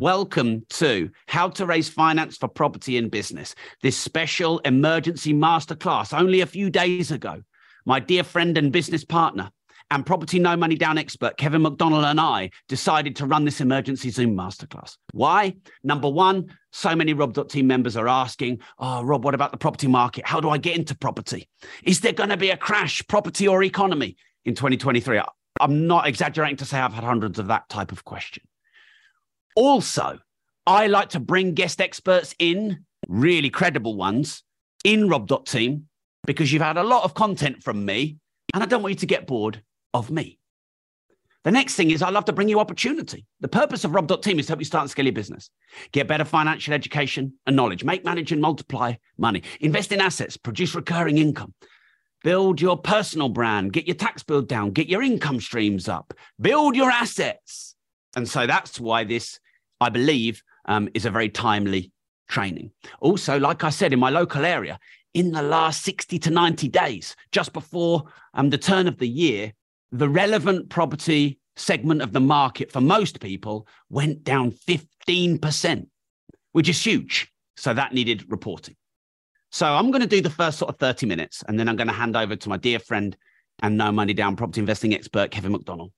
Welcome to How to Raise Finance for Property and Business, this special emergency masterclass only a few days ago. My dear friend and business partner and property no money down expert Kevin McDonald and I decided to run this emergency Zoom masterclass. Why? Number one, so many Rob.team members are asking, Oh, Rob, what about the property market? How do I get into property? Is there going to be a crash, property or economy in 2023? I'm not exaggerating to say I've had hundreds of that type of question. Also, I like to bring guest experts in, really credible ones, in Rob.team, because you've had a lot of content from me, and I don't want you to get bored of me. The next thing is I love to bring you opportunity. The purpose of Rob.team is to help you start and scale your business, get better financial education and knowledge, make, manage, and multiply money, invest in assets, produce recurring income, build your personal brand, get your tax bill down, get your income streams up, build your assets. And so that's why this, I believe, um, is a very timely training. Also, like I said, in my local area, in the last 60 to 90 days, just before um, the turn of the year, the relevant property segment of the market for most people went down 15%, which is huge. So that needed reporting. So I'm going to do the first sort of 30 minutes, and then I'm going to hand over to my dear friend and no money down property investing expert, Kevin McDonald.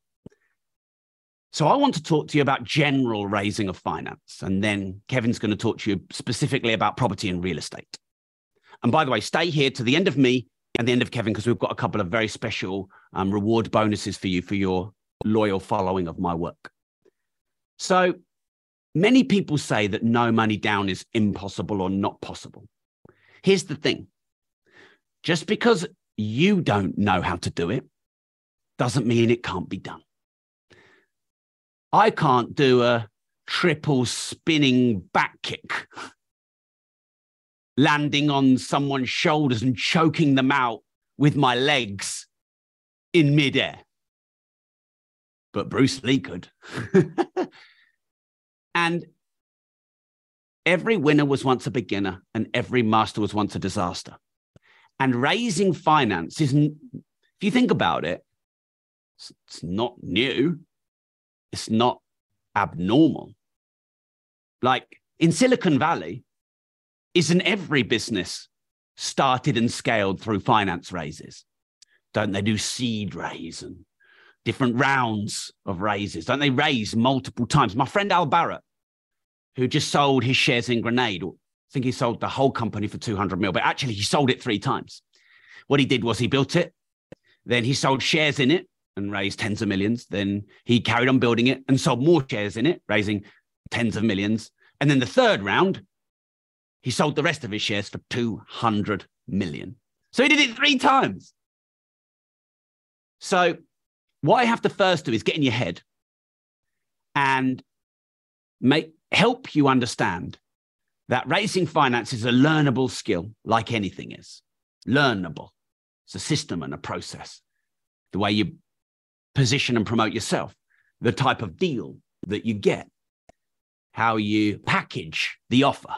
So I want to talk to you about general raising of finance. And then Kevin's going to talk to you specifically about property and real estate. And by the way, stay here to the end of me and the end of Kevin, because we've got a couple of very special um, reward bonuses for you for your loyal following of my work. So many people say that no money down is impossible or not possible. Here's the thing just because you don't know how to do it doesn't mean it can't be done. I can't do a triple spinning back kick, landing on someone's shoulders and choking them out with my legs in midair. But Bruce Lee could. and every winner was once a beginner, and every master was once a disaster. And raising finance isn't, if you think about it, it's, not new it's not abnormal. Like in Silicon Valley, isn't every business started and scaled through finance raises? Don't they do seed raise and different rounds of raises? Don't they raise multiple times? My friend Al Barratt, who just sold his shares in Grenade, I think he sold the whole company for 200 mil, but actually he sold it three times. What he did was he built it, then he sold shares in it, and raised tens of millions. Then he carried on building it and sold more shares in it, raising tens of millions. And then the third round, he sold the rest of his shares for 200 million. So he did it three times. So, what I have to first do is get in your head and make help you understand that raising finance is a learnable skill, like anything is. Learnable. It's a system and a process. The way you position and promote yourself, the type of deal that you get, how you package the offer.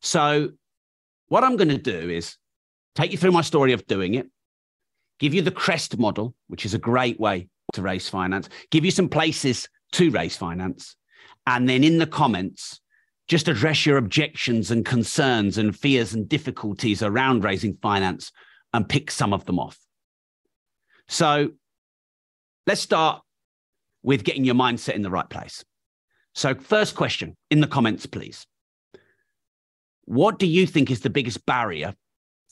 So, what I'm going to do is take you through my story of doing it, give you the CREST model, which is a great way to raise finance, give you some places to raise finance, and then in the comments, just address your objections and concerns and fears and difficulties around raising finance and pick some of them off. So, Let's start with getting your mindset in the right place. So, first question in the comments, please. What do you think is the biggest barrier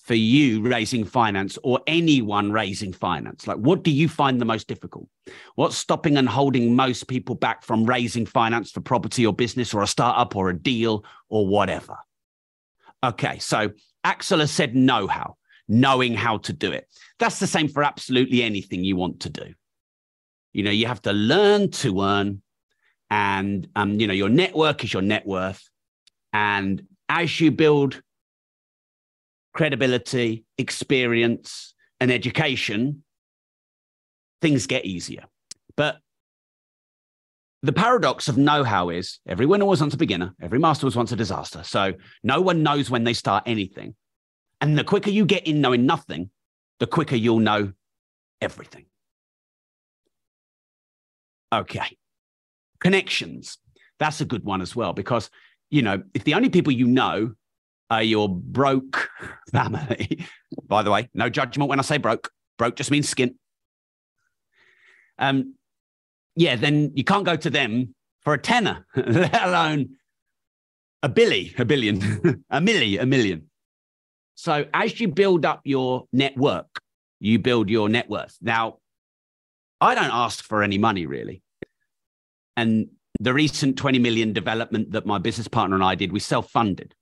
for you raising finance or anyone raising finance? Like, what do you find the most difficult? What's stopping and holding most people back from raising finance for property or business or a startup or a deal or whatever? Okay, so Axel has said know how, knowing how to do it. That's the same for absolutely anything you want to do. You know, you have to learn to earn, and um, you know, your network is your net worth. And as you build credibility, experience, and education, things get easier. But the paradox of know how is every winner was once a beginner, every master was once a disaster. So no one knows when they start anything. And the quicker you get in knowing nothing, the quicker you'll know everything. Okay. Connections. That's a good one as well, because, you know, if the only people you know are your broke family. By the way, no judgment when I say broke. Broke just means skin. Um, yeah, then you can't go to them for a tenner, let alone a billy, a billion, a milli, a million. So as you build up your network, you build your net worth. Now, I don't ask for any money really. And the recent 20 million development that my business partner and I did, we self funded.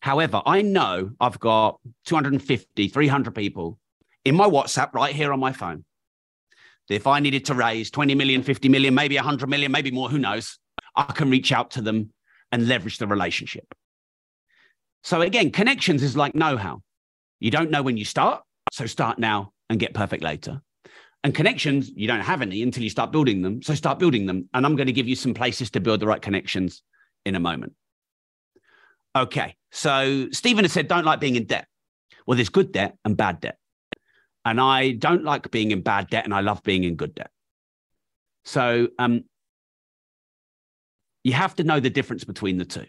However, I know I've got 250, 300 people in my WhatsApp right here on my phone. If I needed to raise 20 million, 50 million, maybe 100 million, maybe more, who knows? I can reach out to them and leverage the relationship. So, again, connections is like know how. You don't know when you start, so start now and get perfect later. And connections, you don't have any until you start building them. So, start building them. And I'm going to give you some places to build the right connections in a moment. Okay. So Stephen has said, don't like being in debt. Well, there's good debt and bad debt. And I don't like being in bad debt and I love being in good debt. So um, you have to know the difference between the two.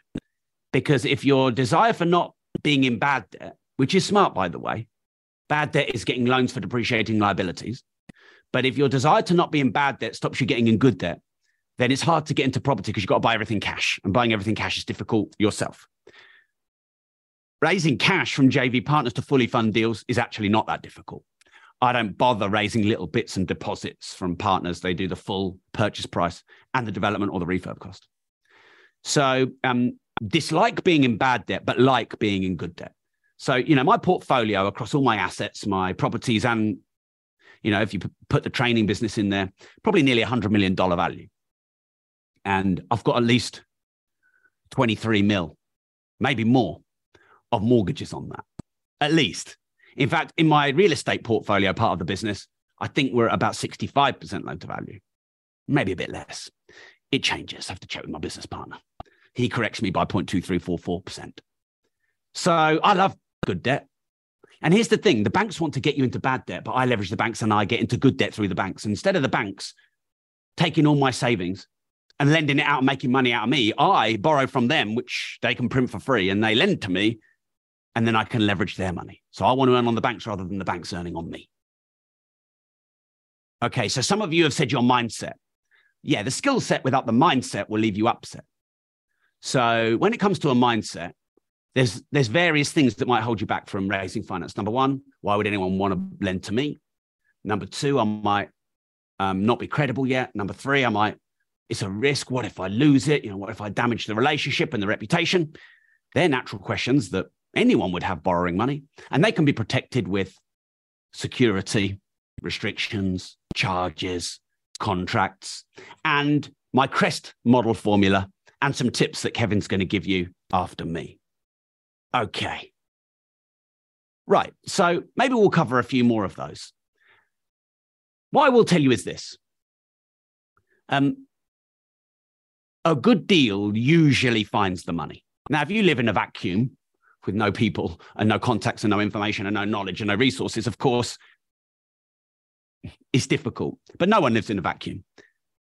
Because if your desire for not being in bad debt, which is smart, by the way, bad debt is getting loans for depreciating liabilities. But if your desire to not be in bad debt stops you getting in good debt, then it's hard to get into property because you've got to buy everything cash. And buying everything cash is difficult yourself raising cash from JV partners to fully fund deals is actually not that difficult. I don't bother raising little bits and deposits from partners. They do the full purchase price and the development or the refurb cost. So, um, dislike being in bad debt, but like being in good debt. So, you know, my portfolio across all my assets, my properties, and, you know, if you put the training business in there, probably nearly a $100 million value. And I've got at least 23 mil, maybe more of mortgages on that, at least. In fact, in my real estate portfolio, part of the business, I think we're at about 65% loan to value, maybe a bit less. It changes. I have to check with my business partner. He corrects me by 0.2344%. So I love good debt. And here's the thing the banks want to get you into bad debt, but I leverage the banks and I get into good debt through the banks. And instead of the banks taking all my savings and lending it out and making money out of me, I borrow from them, which they can print for free, and they lend to me and then I can leverage their money. So I want to earn on the banks rather than the banks earning on me. Okay, so some of you have said your mindset. Yeah, the skill set without the mindset will leave you upset. So when it comes to a mindset, there's there's various things that might hold you back from raising finance. Number one, why would anyone want to lend to me? Number two, I might um, not be credible yet. Number three, I might it's a risk. What if I lose it? You know, what if I damage the relationship and the reputation? They're natural questions that anyone would have borrowing money, and they can be protected with security, restrictions, charges, contracts, and my CREST model formula, and some tips that Kevin's going to give you after me. Okay. Right. So maybe we'll cover a few more of those. What I will tell you is this um, a good deal usually finds the money. Now, if you live in a vacuum, with no people and no contacts and no information and no knowledge and no resources, of course, it's difficult. But no one lives in a vacuum.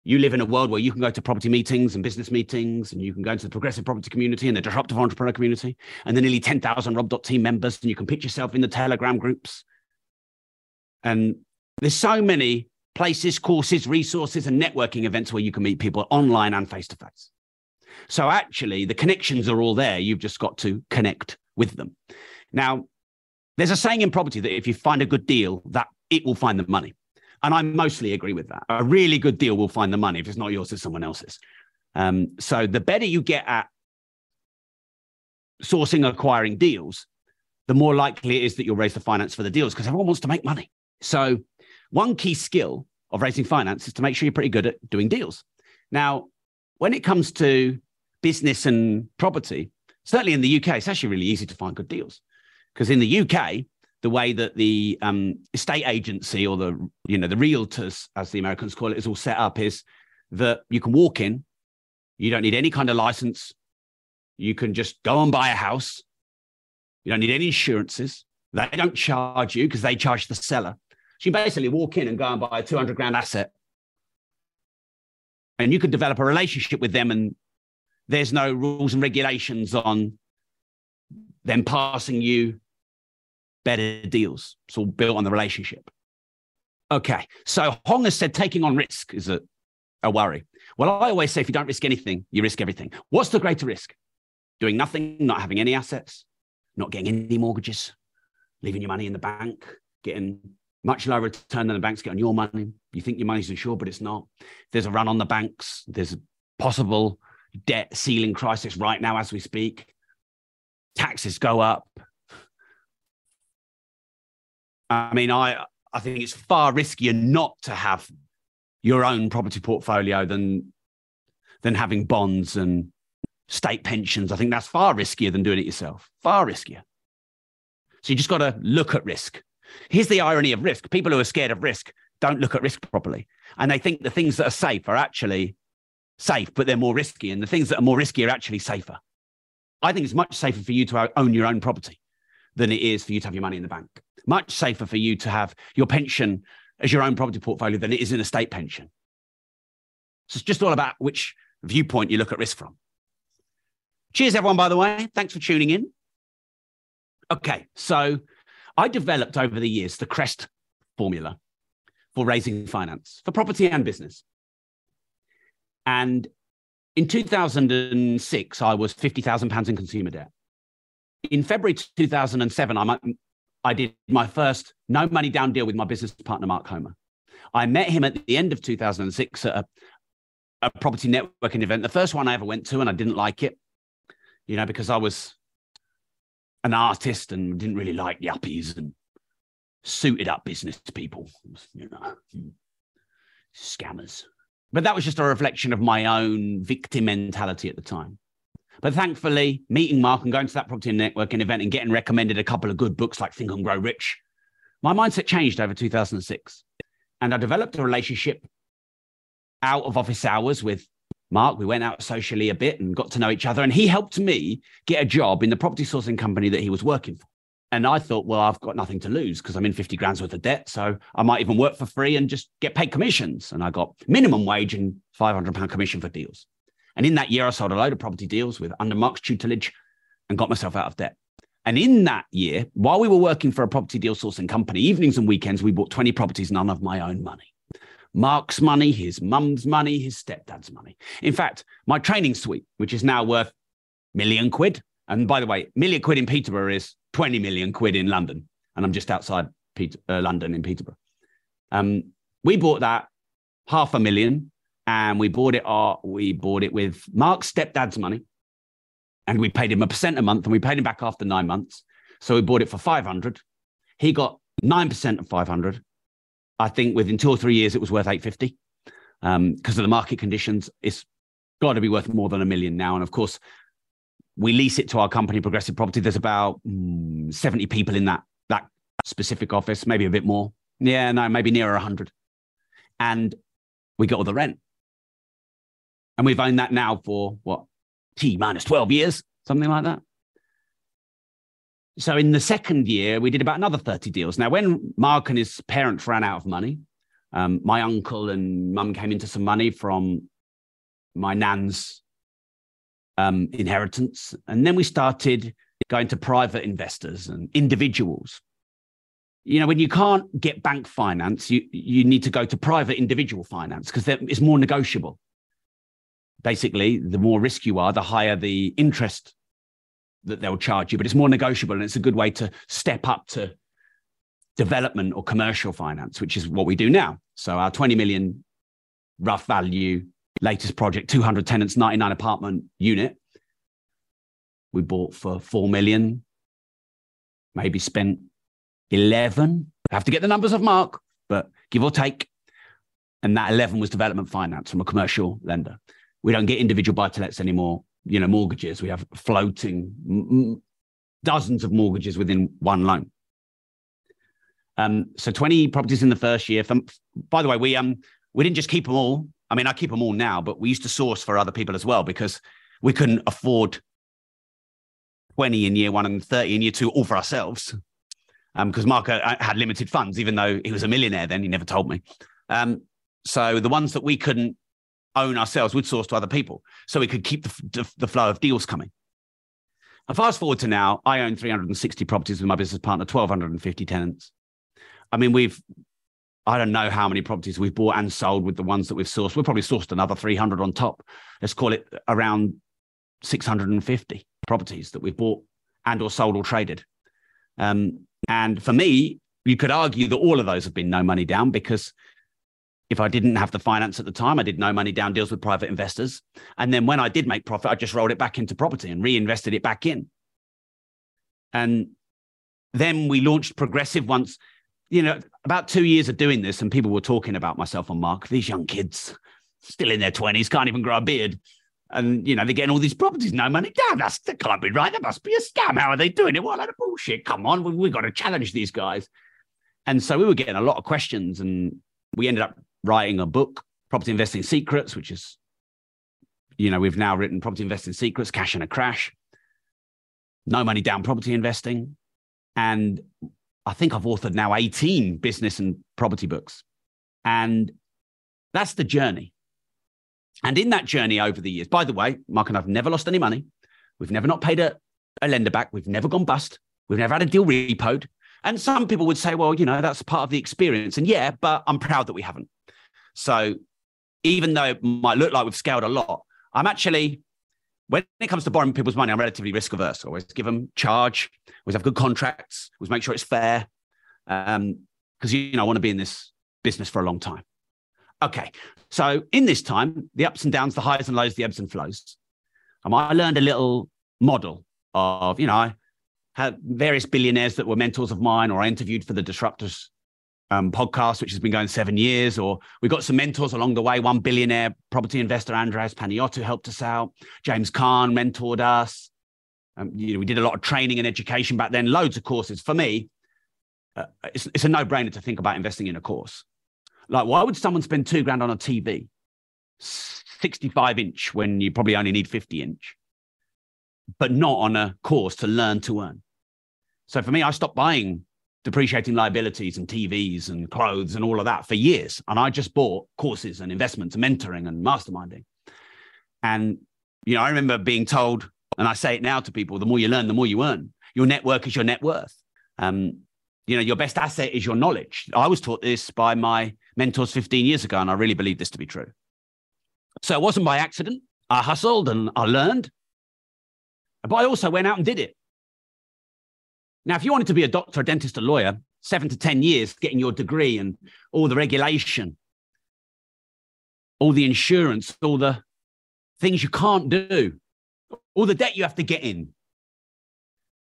You live in a world where you can go to property meetings and business meetings, and you can go into the progressive property community and the disruptive entrepreneur community, and the nearly 10,000 Rob Rob.team members, and you can pitch yourself in the Telegram groups. And there's so many places, courses, resources, and networking events where you can meet people online and face to face. So actually, the connections are all there. You've just got to connect with them. Now, there's a saying in property that if you find a good deal, that it will find the money. And I mostly agree with that. A really good deal will find the money. If it's not yours, it's someone else's. Um, so the better you get at sourcing, acquiring deals, the more likely it is that you'll raise the finance for the deals because everyone wants to make money. So one key skill of raising finance is to make sure you're pretty good at doing deals. Now, when it comes to business and property, certainly in the UK, it's actually really easy to find good deals because in the UK, the way that the um, estate agency or the you know the realtors, as the Americans call it, is all set up is that you can walk in, you don't need any kind of license, you can just go and buy a house, you don't need any insurances. They don't charge you because they charge the seller. So you basically walk in and go and buy a 200 grand asset. And you can develop a relationship with them, and there's no rules and regulations on them passing you better deals. It's all built on the relationship. Okay. So Hong has said taking on risk is a, a worry. Well, I always say if you don't risk anything, you risk everything. What's the greater risk? Doing nothing, not having any assets, not getting any mortgages, leaving your money in the bank, getting much lower return than the bank's get on your money. You think your money's insured, but it's not. There's a run on the banks. There's a possible debt ceiling crisis right now as we speak. Taxes go up. I mean, I I think it's far riskier not to have your own property portfolio than than having bonds and state pensions. I think that's far riskier than doing it yourself. Far riskier. So you just got to look at risk. Here's the irony of risk. People who are scared of risk don't look at risk properly. And they think the things that are safe are actually safe, but they're more risky. And the things that are more risky are actually safer. I think it's much safer for you to own your own property than it is for you to have your money in the bank. Much safer for you to have your pension as your own property portfolio than it is in a state pension. So it's just all about which viewpoint you look at risk from. Cheers, everyone, by the way. Thanks for tuning in. Okay, so I developed over the years the CREST formula for raising finance for property and business. And in 2006, I was £50,000 in consumer debt in February 2007, I, I did my first no money down deal with my business partner, Mark Homer. I met him at the end of 2006 at a, a property networking event, the first one I ever went to, and I didn't like it, you know, because I was an artist and didn't really like yuppies and suited up business people, you know, scammers. But that was just a reflection of my own victim mentality at the time. But thankfully, meeting Mark and going to that property and networking event and getting recommended a couple of good books like Think and Grow Rich, my mindset changed over 2006. And I developed a relationship out of office hours with Mark. We went out socially a bit and got to know each other. And he helped me get a job in the property sourcing company that he was working for. And I thought, well, I've got nothing to lose because I'm in 50 grand's worth of debt. So I might even work for free and just get paid commissions. And I got minimum wage and 500 pound commission for deals. And in that year, I sold a load of property deals with under Mark's tutelage and got myself out of debt. And in that year, while we were working for a property deal sourcing company, evenings and weekends, we bought 20 properties, none of my own money. Mark's money, his mum's money, his stepdad's money. In fact, my training suite, which is now worth million quid. And by the way, million quid in Peterborough is 20 million quid in London. And I'm just outside Peter, uh, London in Peterborough. Um, we bought that half a million and we bought it. We bought it with Mark's stepdad's money, and we paid him a percent a month, and we paid him back after nine months. So we bought it for five hundred. He got nine percent of five hundred. I think within two or three years, it was worth eight fifty. Um, because of the market conditions, it's got to be worth more than a million now. And of course, we lease it to our company, Progressive Property. There's about mm, 70 people in that that specific office, maybe a bit more. Yeah, no, maybe nearer 100. And we got all the rent. And we've owned that now for what, T minus 12 years, something like that. So in the second year, we did about another 30 deals. Now, when Mark and his parents ran out of money, um, my uncle and mum came into some money from my nan's um, inheritance. And then we started going to private investors and individuals. You know, when you can't get bank finance, you, you need to go to private individual finance because it's more negotiable basically, the more risk you are, the higher the interest that they'll charge you, but it's more negotiable and it's a good way to step up to development or commercial finance, which is what we do now. So our 20 million rough value latest project, 200 tenants, 99 apartment unit, we bought for 4 million, maybe spent 11. I have to get the numbers of Mark, but give or take. And that 11 was development finance from a commercial lender. We don't get individual buy to lets anymore, you know, mortgages. We have floating m- dozens of mortgages within one loan. Um, so 20 properties in the first year. From, by the way, we um we didn't just keep them all. I mean, I keep them all now, but we used to source for other people as well because we couldn't afford 20 in year one and 30 in year two all for ourselves. Because um, Mark uh, had limited funds, even though he was a millionaire then, he never told me. Um, so the ones that we couldn't own ourselves would source to other people so we could keep the, the, flow of deals coming. And fast forward to now, I own 360 properties with my business partner, 1,250 tenants. I mean, we've, I don't know how many properties we've bought and sold with the ones that we've sourced. We've probably sourced another 300 on top. Let's call it around 650 properties that we've bought and or sold or traded. Um, and for me, you could argue that all of those have been no money down because if I didn't have the finance at the time, I did no money down deals with private investors. And then when I did make profit, I just rolled it back into property and reinvested it back in. And then we launched Progressive once, you know, about two years of doing this, and people were talking about myself and Mark, these young kids still in their 20s, can't even grow a beard. And you know, they're getting all these properties, no money down. That's that can't be right. That must be a scam. How are they doing it? What a lot of bullshit. Come on, we, we've got to challenge these guys. And so we were getting a lot of questions, and we ended up writing a book, Property Investing Secrets, which is, you know, we've now written Property Investing Secrets, Cash in a Crash, No Money Down Property Investing. And I think I've authored now 18 business and property books. And that's the journey. And in that journey over the years, by the way, Mark and I've never lost any money. We've never not paid a, a lender back. We've never gone bust. We've never had a deal repoed. And some people would say, well, you know, that's part of the experience. And yeah, but I'm proud that we haven't. So even though it might look like we've scaled a lot, I'm actually, when it comes to borrowing people's money, I'm relatively risk averse. Always give them charge, always have good contracts, always make sure it's fair. Um, because you know, I want to be in this business for a long time. Okay. So in this time, the ups and downs, the highs and lows, the ebbs and flows. Um, I learned a little model of, you know, I had various billionaires that were mentors of mine, or I interviewed for the Disruptors um, podcast, which has been going seven years, or we got some mentors along the way. One billionaire property investor, Andreas Panayiotou, helped us out. James Caan mentored us. Um, you know, we did a lot of training and education back then, loads of courses. For me, uh, it's, it's a no brainer to think about investing in a course. Like, why would someone spend two grand on a TV, 65 inch, when you probably only need 50 inch, but not on a course to learn to earn? So for me, I stopped buying depreciating liabilities and TVs and clothes and all of that for years. And I just bought courses and investments and mentoring and masterminding. And, you know, I remember being told, and I say it now to people the more you learn, the more you earn. Your network is your net worth. Um, you know, your best asset is your knowledge. I was taught this by my mentors 15 years ago, and I really believe this to be true. So it wasn't by accident. I hustled and I learned, but I also went out and did it. Now, if you wanted to be a doctor, a dentist, a lawyer, seven to 10 years getting your degree and all the regulation, all the insurance, all the things you can't do, all the debt you have to get in.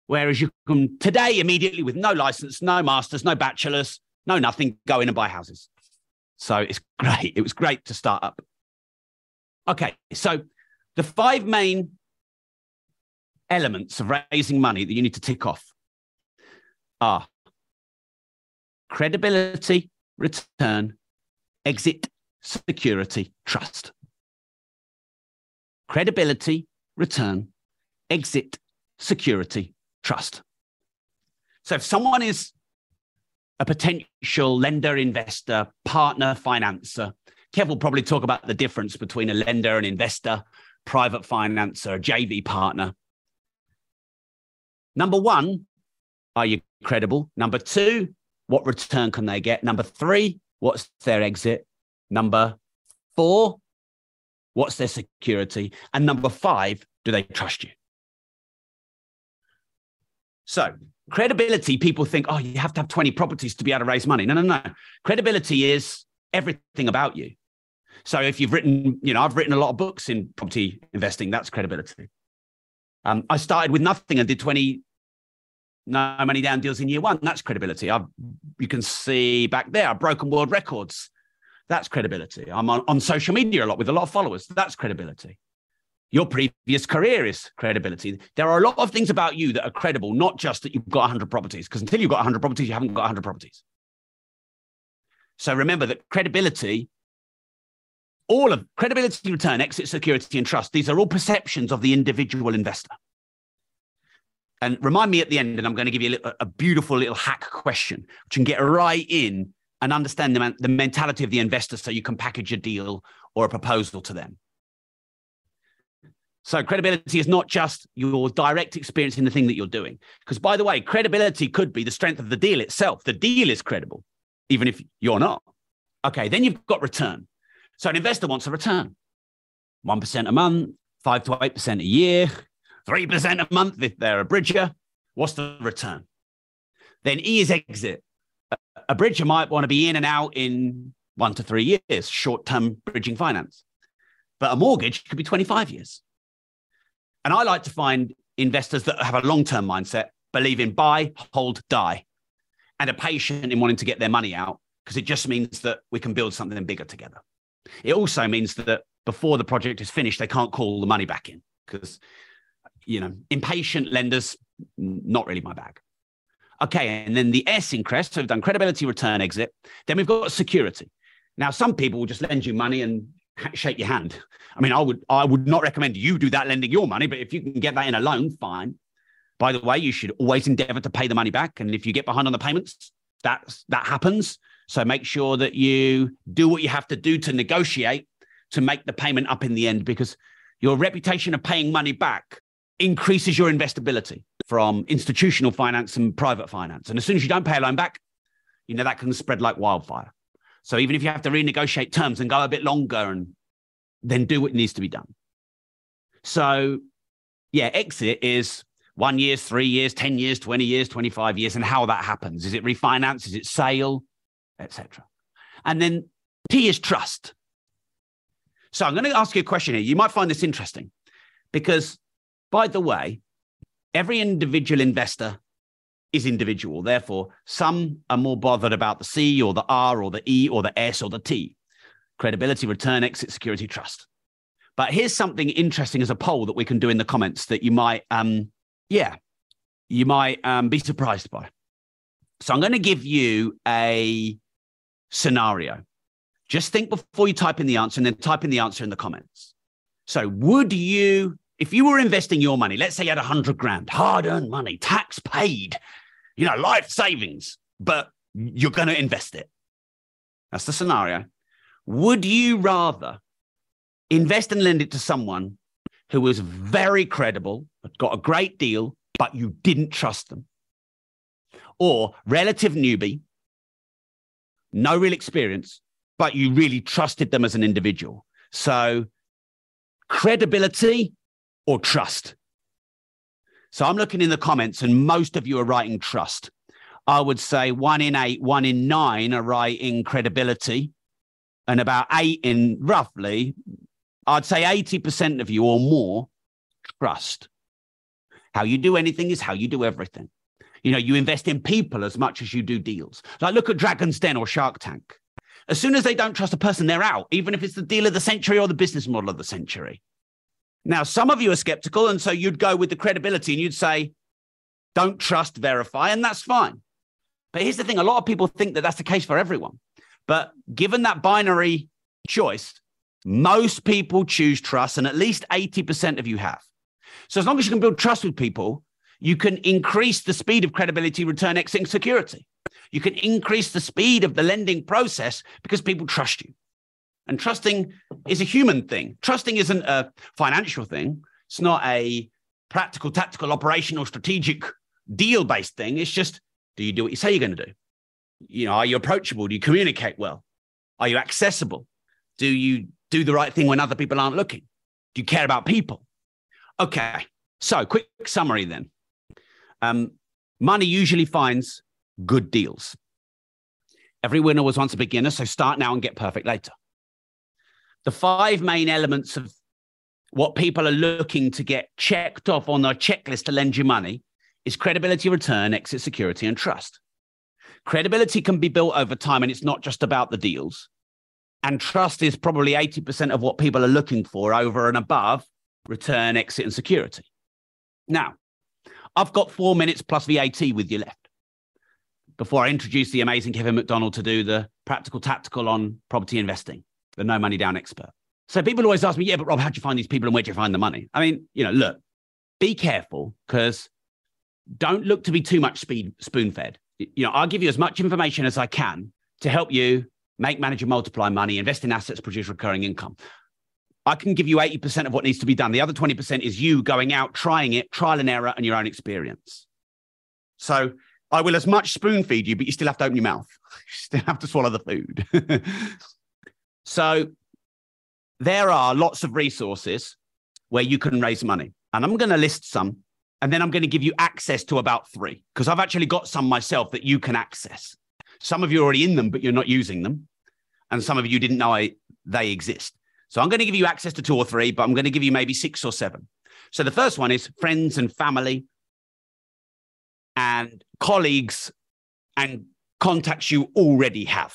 Whereas you can today immediately with no license, no masters, no bachelors, no nothing, go in and buy houses. So it's great. It was great to start up. Okay, so the five main elements of raising money that you need to tick off are credibility, return, exit, security, trust. Credibility, return, exit, security, trust. So if someone is a potential lender, investor, partner, financer, Kev will probably talk about the difference between a lender, an investor, private financer, a JV partner. Number one, are you credible? Number two, what return can they get? Number three, what's their exit? Number four, what's their security? And number five, do they trust you? So, credibility, people think, oh, you have to have 20 properties to be able to raise money. No, no, no. Credibility is everything about you. So, if you've written, you know, I've written a lot of books in property investing, that's credibility. Um, I started with nothing and did 20 no money down deals in year one. That's credibility. I've, you can see back there, I've broken world records. That's credibility. I'm on, on social media a lot with a lot of followers. That's credibility. Your previous career is credibility. There are a lot of things about you that are credible, not just that you've got 100 properties, because until you've got 100 properties, you haven't got 100 properties. So remember that credibility, all of credibility, return, exit, security, and trust, these are all perceptions of the individual investor. And remind me at the end, and I'm going to give you a, a beautiful little hack question, which you can get right in and understand the, the mentality of the investor so you can package a deal or a proposal to them. So credibility is not just your direct experience in the thing that you're doing. Because by the way, credibility could be the strength of the deal itself. The deal is credible, even if you're not. Okay, then you've got return. So an investor wants a return. 1% a month, 5 to 8% a year, 3% a month if they're a bridger. What's the return? Then E is exit. A bridger might want to be in and out in one to three years, short term bridging finance. But a mortgage could be 25 years. And I like to find investors that have a long term mindset, believe in buy, hold, die, and are patient in wanting to get their money out because it just means that we can build something bigger together. It also means that before the project is finished, they can't call the money back in because, you know, impatient lenders, not really my bag. Okay. And then the S in Crest, so we've done credibility, return, exit. Then we've got security. Now, some people will just lend you money and shake your hand. I mean, I would I would not recommend you do that lending your money, but if you can get that in a loan, fine. By the way, you should always endeavor to pay the money back. And if you get behind on the payments, that's that happens. So make sure that you do what you have to do to negotiate to make the payment up in the end, because your reputation of paying money back increases your investability from institutional finance and private finance. And as soon as you don't pay a loan back, you know that can spread like wildfire. So even if you have to renegotiate terms and go a bit longer and then do what needs to be done. So yeah, exit is one years, three years, 10 years, 20 years, 25 years, and how that happens. Is it refinance? Is it sale, etc. And then T is trust. So I'm going to ask you a question here. You might find this interesting because, by the way, every individual investor is individual. Therefore, some are more bothered about the C or the R or the E or the S or the T credibility, return, exit, security, trust. But here's something interesting as a poll that we can do in the comments that you might, um, yeah, you might um, be surprised by. So I'm going to give you a scenario. Just think before you type in the answer and then type in the answer in the comments. So would you, if you were investing your money, let's say you had a hundred grand, hard earned money, tax paid, you know, life savings, but you're going to invest it. That's the scenario. Would you rather invest and lend it to someone who was very credible, got a great deal, but you didn't trust them? Or relative newbie, no real experience, but you really trusted them as an individual? So, credibility or trust? So, I'm looking in the comments, and most of you are writing trust. I would say one in eight, one in nine are writing credibility and about eight in roughly, I'd say 80% of you or more trust. How you do anything is how you do everything. You know, you invest in people as much as you do deals. Like look at Dragon's Den or Shark Tank. As soon as they don't trust a person, they're out, even if it's the deal of the century or the business model of the century. Now, some of you are skeptical, and so you'd go with the credibility and you'd say, don't trust, verify, and that's fine. But here's the thing a lot of people think that that's the case for everyone. But given that binary choice, most people choose trust, and at least 80% of you have. So as long as you can build trust with people, you can increase the speed of credibility, return, exit, security. You can increase the speed of the lending process because people trust you. And trusting is a human thing. Trusting isn't a financial thing. It's not a practical, tactical, operational, strategic, deal based thing. It's just do you do what you say you're going to do? you know, are you approachable? Do you communicate well? Are you accessible? Do you do the right thing when other people aren't looking? Do you care about people? Okay. So, quick summary then. Um, money usually finds good deals. Every winner was once a beginner, so start now and get perfect later. The five main elements of what people are looking to get checked off on their checklist to lend you money is credibility, return, exit security, and trust. Credibility can be built over time, and it's not just about the deals. And trust is probably 80% of what people are looking for over and above return, exit, and security. Now, I've got four minutes plus VAT with you left before I introduce the amazing Kevin McDonald to do the practical tactical on property investing, the no money down expert. So people always ask me, yeah, but Rob, how'd you find these people and where'd you find the money? I mean, you know, look, be careful because don't look to be too much speed spoon fed. You know, I'll give you as much information as I can to help you make, manage, and multiply money, invest in assets, produce recurring income. I can give you 80% of what needs to be done. The other 20% is you going out, trying it, trial and error, and your own experience. So I will as much spoon feed you, but you still have to open your mouth. You still have to swallow the food. so there are lots of resources where you can raise money. And I'm going to list some. And then I'm going to give you access to about three because I've actually got some myself that you can access. Some of you are already in them, but you're not using them. And some of you didn't know I, they exist. So I'm going to give you access to two or three, but I'm going to give you maybe six or seven. So the first one is friends and family and colleagues and contacts you already have.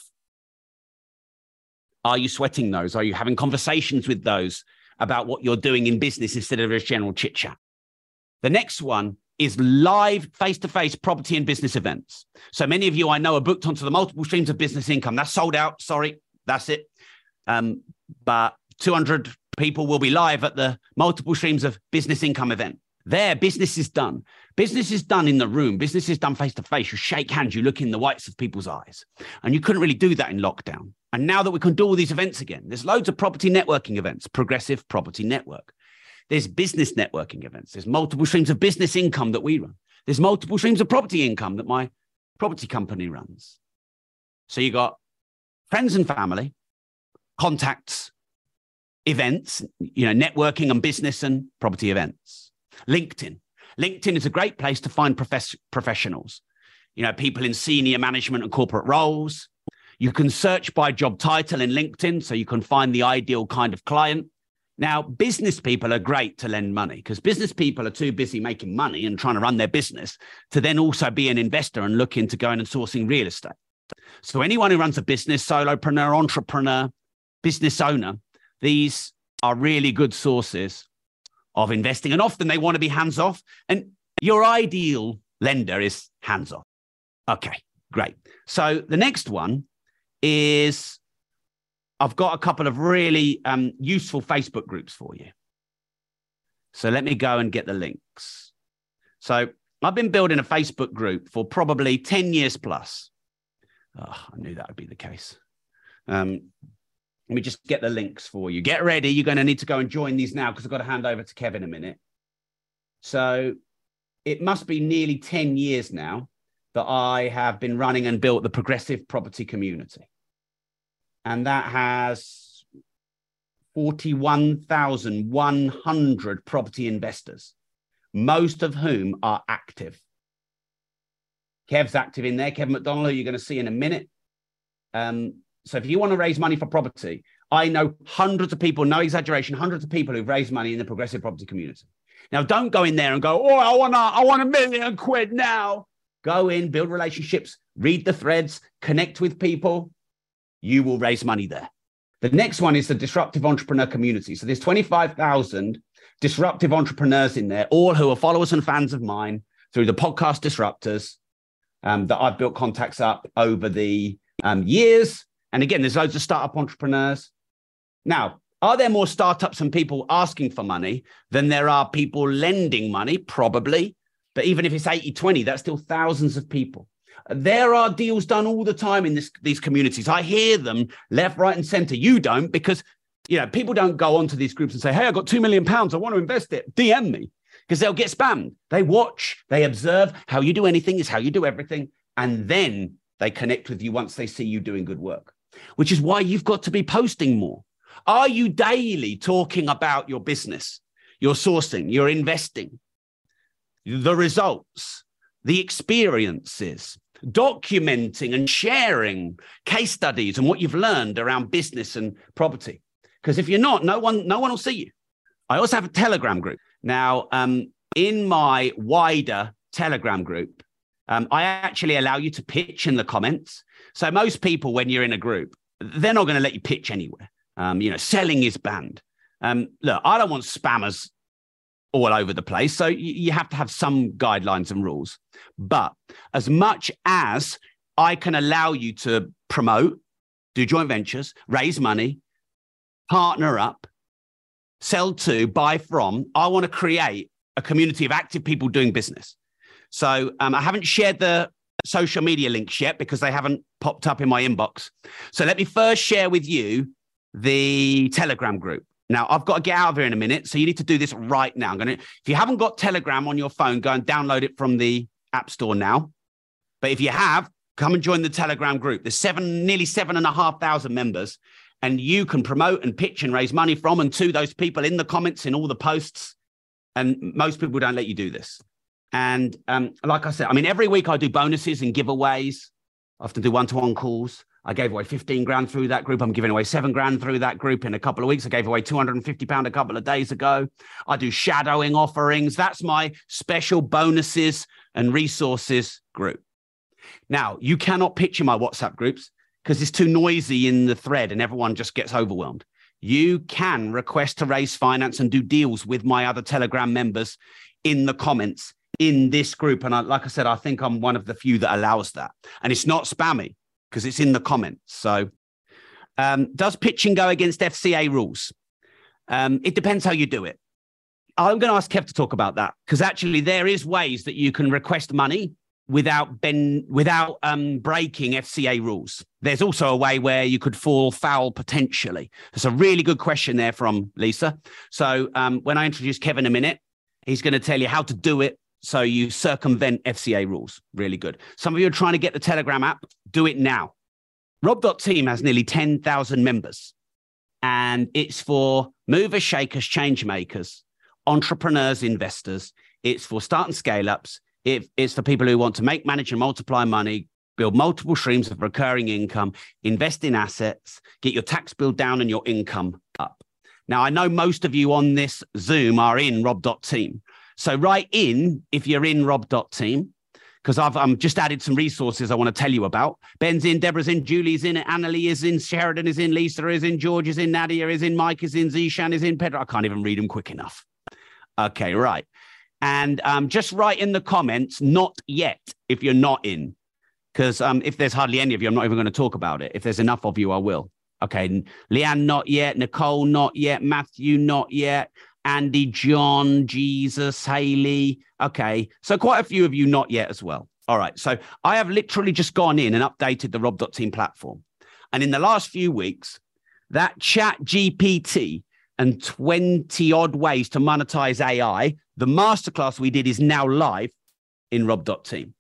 Are you sweating those? Are you having conversations with those about what you're doing in business instead of just general chit chat? The next one is live face to face property and business events. So many of you I know are booked onto the multiple streams of business income. That's sold out. Sorry, that's it. Um, but 200 people will be live at the multiple streams of business income event. There, business is done. Business is done in the room. Business is done face to face. You shake hands, you look in the whites of people's eyes. And you couldn't really do that in lockdown. And now that we can do all these events again, there's loads of property networking events, Progressive Property Network. There's business networking events. There's multiple streams of business income that we run. There's multiple streams of property income that my property company runs. So you got friends and family, contacts, events, you know, networking and business and property events. LinkedIn. LinkedIn is a great place to find profess- professionals, you know, people in senior management and corporate roles. You can search by job title in LinkedIn so you can find the ideal kind of client. Now, business people are great to lend money because business people are too busy making money and trying to run their business to then also be an investor and look into going and sourcing real estate. So, anyone who runs a business, solopreneur, entrepreneur, business owner, these are really good sources of investing. And often they want to be hands off. And your ideal lender is hands off. Okay, great. So the next one is I've got a couple of really um, useful Facebook groups for you. So let me go and get the links. So I've been building a Facebook group for probably 10 years plus. Oh, I knew that would be the case. Um, let me just get the links for you. Get ready. You're going to need to go and join these now because I've got to hand over to Kevin a minute. So it must be nearly 10 years now that I have been running and built the progressive property community. And that has 41,100 property investors, most of whom are active. Kev's active in there. Kevin McDonald, you're going to see in a minute. Um, so if you want to raise money for property, I know hundreds of people, no exaggeration, hundreds of people who've raised money in the progressive property community. Now, don't go in there and go, oh, I want a, I want a million quid now. Go in, build relationships, read the threads, connect with people. You will raise money there. The next one is the disruptive entrepreneur community. So there's 25,000 disruptive entrepreneurs in there, all who are followers and fans of mine through the podcast disruptors um, that I've built contacts up over the um, years and again, there's loads of startup entrepreneurs. Now, are there more startups and people asking for money than there are people lending money? Probably. But even if it's 80 20, that's still thousands of people. There are deals done all the time in this, these communities. I hear them left, right, and center. You don't because you know people don't go onto these groups and say, "Hey, I got two million pounds. I want to invest it." DM me because they'll get spammed. They watch, they observe how you do anything is how you do everything, and then they connect with you once they see you doing good work which is why you've got to be posting more. Are you daily talking about your business, your sourcing, your investing, the results, the experiences, documenting and sharing case studies and what you've learned around business and property. Because if you're not, no one, no one will see you. I also have a Telegram group. Now, um, in my wider Telegram group, um, I actually allow you to pitch in the comments. So most people, when you're in a group, they're not going to let you pitch anywhere. Um, you know, selling is banned. Um, look, I don't want spammers all over the place. So you, you have to have some guidelines and rules. But as much as I can allow you to promote, do joint ventures, raise money, partner up, sell to, buy from, I want to create a community of active people doing business. So um, I haven't shared the social media links yet because they haven't popped up in my inbox. So let me first share with you the Telegram group. Now, I've got to get out of here in a minute. So you need to do this right now. I'm going to, if you haven't got Telegram on your phone, go and download it from the App Store now. But if you have, come and join the Telegram group. There's seven, nearly seven and a half thousand members, and you can promote and pitch and raise money from and to those people in the comments in all the posts. And most people don't let you do this. And um, like I said, I mean, every week I do bonuses and giveaways. I often do one-to-one calls. I gave away 15 grand through that group. I'm giving away seven grand through that group in a couple of weeks. I gave away 250 pound a couple of days ago. I do shadowing offerings. That's my special bonuses and resources group. Now, you cannot picture my WhatsApp groups because it's too noisy in the thread and everyone just gets overwhelmed. You can request to raise finance and do deals with my other Telegram members in the comments in this group. And I, like I said, I think I'm one of the few that allows that. And it's not spammy because it's in the comments. So, um, does pitching go against FCA rules? Um, it depends how you do it. I'm going to ask Kev to talk about that because actually there is ways that you can request money without ben, without um, breaking FCA rules. There's also a way where you could fall foul potentially. That's a really good question there from Lisa. So um, when I introduce Kevin in a minute, he's going to tell you how to do it so you circumvent FCA rules. Really good. Some of you are trying to get the Telegram app. Do it now. Rob.team has nearly 10,000 members, and it's for movers, shakers, change makers, entrepreneurs, investors. It's for start and scale ups. It, it's for people who want to make, manage, and multiply money, build multiple streams of recurring income, invest in assets, get your tax bill down and your income up. Now, I know most of you on this Zoom are in Rob.team. So write in if you're in rob.team, because I've um, just added some resources I want to tell you about. Ben's in, Deborah's in, Julie's in, Annalie is in, Sheridan is in, Lisa is in, George is in, Nadia is in, Mike is in, Zishan is in, Pedro. I can't even read them quick enough. Okay, right. And um, just write in the comments, not yet, if you're not in. Because um, if there's hardly any of you, I'm not even going to talk about it. If there's enough of you, I will. Okay. Leanne, not yet. Nicole, not yet. Matthew, not yet. Andy, John, Jesus, Haley. Okay. So quite a few of you not yet as well. All right. So I have literally just gone in and updated the Rob.team platform. And in the last few weeks, that chat GPT and 20 odd ways to monetize AI, the masterclass we did is now live in Rob.team.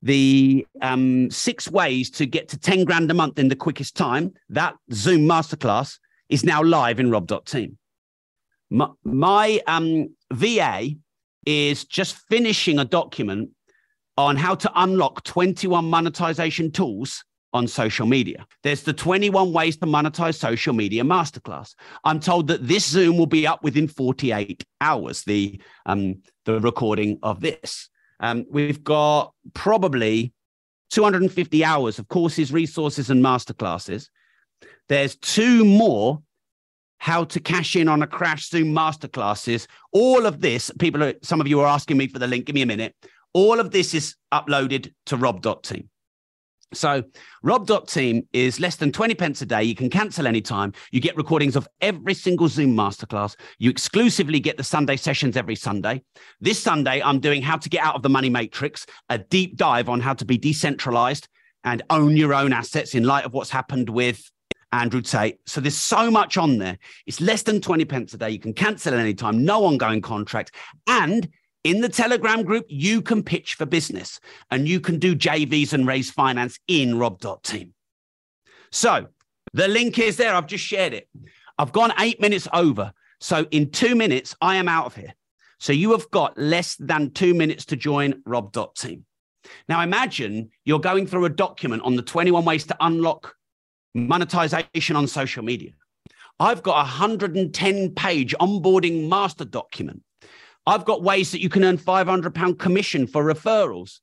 The um, six ways to get to 10 grand a month in the quickest time, that Zoom masterclass is now live in Rob.team. My, my um, VA is just finishing a document on how to unlock 21 monetization tools on social media. There's the 21 ways to monetize social media masterclass. I'm told that this Zoom will be up within 48 hours, the, um, the recording of this. Um, we've got probably 250 hours of courses, resources, and masterclasses. There's two more how to cash in on a crash Zoom masterclasses. All of this, people, are, some of you are asking me for the link. Give me a minute. All of this is uploaded to rob.team. So, rob.team is less than 20 pence a day. You can cancel anytime. You get recordings of every single Zoom masterclass. You exclusively get the Sunday sessions every Sunday. This Sunday, I'm doing How to Get Out of the Money Matrix, a deep dive on how to be decentralized and own your own assets in light of what's happened with Andrew Tate. So there's so much on there. It's less than 20 pence a day. You can cancel at any time, no ongoing contract. And in the Telegram group, you can pitch for business and you can do JVs and raise finance in Rob.team. So the link is there. I've just shared it. I've gone eight minutes over. So in two minutes, I am out of here. So you have got less than two minutes to join Rob.team. Now imagine you're going through a document on the 21 ways to unlock monetization on social media. I've got a 110 page onboarding master document. I've got ways that you can earn 500 pound commission for referrals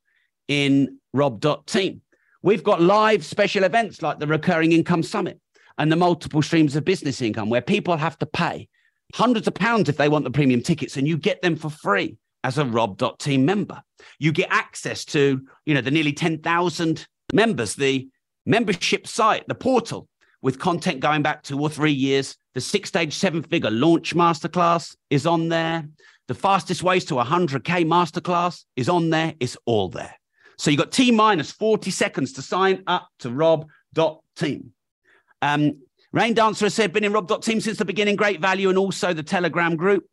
in Rob.team. We've got live special events like the recurring income summit and the multiple streams of business income where people have to pay hundreds of pounds if they want the premium tickets and you get them for free as a rob.team member you get access to you know the nearly 10,000 members the membership site the portal with content going back two or three years. The six stage seven figure launch masterclass is on there. The fastest ways to 100k masterclass is on there. It's all there. So you've got t minus 40 seconds to sign up to rob.team um, Rain Dancer has said, been in Rob.team since the beginning, great value, and also the Telegram group.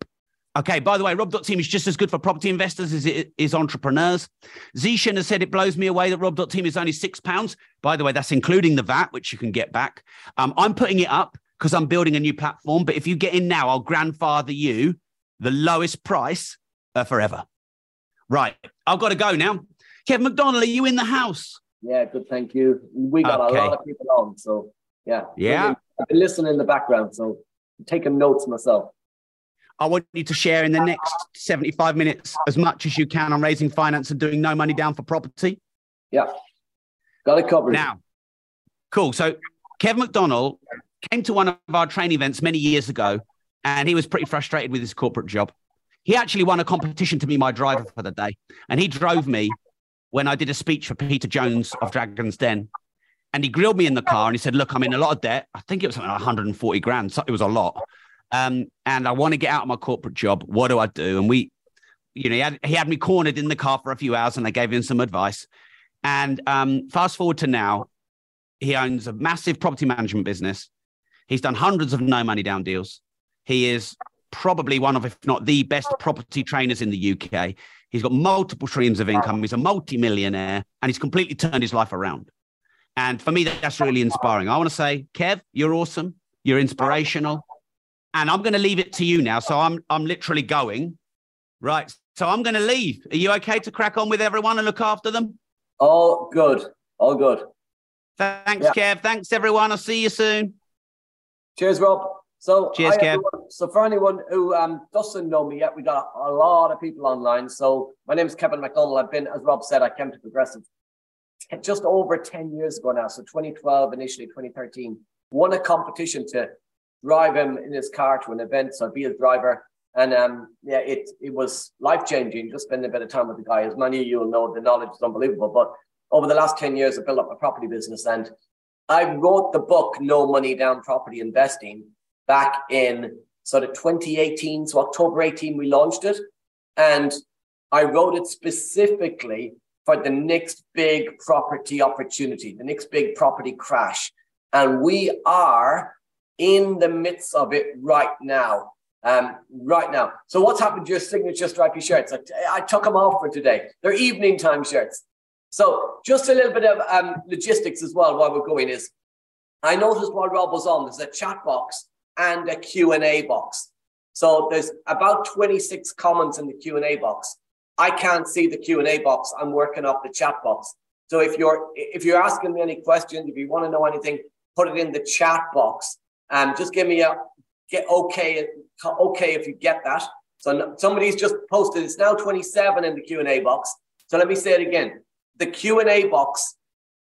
Okay, by the way, Rob.team is just as good for property investors as it is entrepreneurs. Zishan has said it blows me away that Rob.team is only six pounds. By the way, that's including the VAT, which you can get back. Um, I'm putting it up because I'm building a new platform. But if you get in now, I'll grandfather you the lowest price uh, forever. Right, I've got to go now. Kevin McDonald, are you in the house? Yeah, good. Thank you. We got okay. a lot of people on, so yeah. Yeah. I've been listening in the background, so I'm taking notes myself. I want you to share in the next 75 minutes as much as you can on raising finance and doing no money down for property. Yeah. Got it covered. Now, cool. So Kev McDonald came to one of our training events many years ago, and he was pretty frustrated with his corporate job. He actually won a competition to be my driver for the day, and he drove me when I did a speech for Peter Jones of Dragon's Den and he grilled me in the car and he said, Look, I'm in a lot of debt. I think it was something like 140 grand. So it was a lot. Um, and I want to get out of my corporate job. What do I do? And we, you know, he had, he had me cornered in the car for a few hours and I gave him some advice. And um, fast forward to now, he owns a massive property management business. He's done hundreds of no money down deals. He is probably one of, if not the best property trainers in the UK. He's got multiple streams of income. He's a multi-millionaire and he's completely turned his life around. And for me, that's really inspiring. I want to say, Kev, you're awesome. You're inspirational. And I'm going to leave it to you now. So I'm I'm literally going. Right. So I'm going to leave. Are you okay to crack on with everyone and look after them? All good. All good. Thanks, yeah. Kev. Thanks, everyone. I'll see you soon. Cheers, Rob. So, cheers, Kev. Everyone. So, for anyone who um, doesn't know me yet, we got a lot of people online. So, my name is Kevin McDonald. I've been, as Rob said, I came to Progressive just over 10 years ago now, so 2012, initially 2013, won a competition to drive him in his car to an event, so be his driver. And um, yeah, it it was life changing. Just spending a bit of time with the guy. As many of you will know, the knowledge is unbelievable. But over the last 10 years, I built up a property business and I wrote the book No Money Down Property Investing back in sort of 2018. So October 18, we launched it. And I wrote it specifically for the next big property opportunity, the next big property crash. And we are in the midst of it right now. Um, right now. So what's happened to your signature stripy shirts? I, I took them off for today. They're evening time shirts. So just a little bit of um, logistics as well while we're going is I noticed while Rob was on, there's a chat box and a Q&A box. So there's about 26 comments in the Q&A box. I can't see the Q and A box. I'm working off the chat box. So if you're if you're asking me any questions, if you want to know anything, put it in the chat box and just give me a get okay okay if you get that. So somebody's just posted. It's now 27 in the Q and A box. So let me say it again. The Q and A box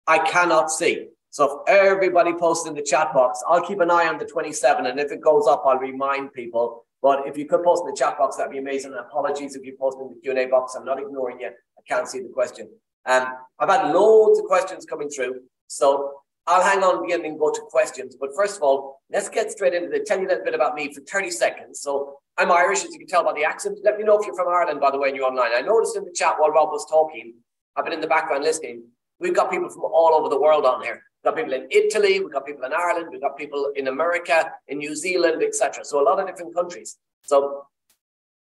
I cannot see. So if everybody posts in the chat box, I'll keep an eye on the 27, and if it goes up, I'll remind people but if you could post in the chat box, that'd be amazing. And apologies if you post in the Q&A box. I'm not ignoring you. I can't see the question. Um, I've had loads of questions coming through. So I'll hang on again and go to questions. But first of all, let's get straight into it. Tell you a little bit about me for 30 seconds. So I'm Irish, as you can tell by the accent. Let me know if you're from Ireland, by the way, and you're online. I noticed in the chat while Rob was talking, I've been in the background listening. We've got people from all over the world on here. We've got people in Italy, we've got people in Ireland, we've got people in America, in New Zealand, etc. So a lot of different countries. So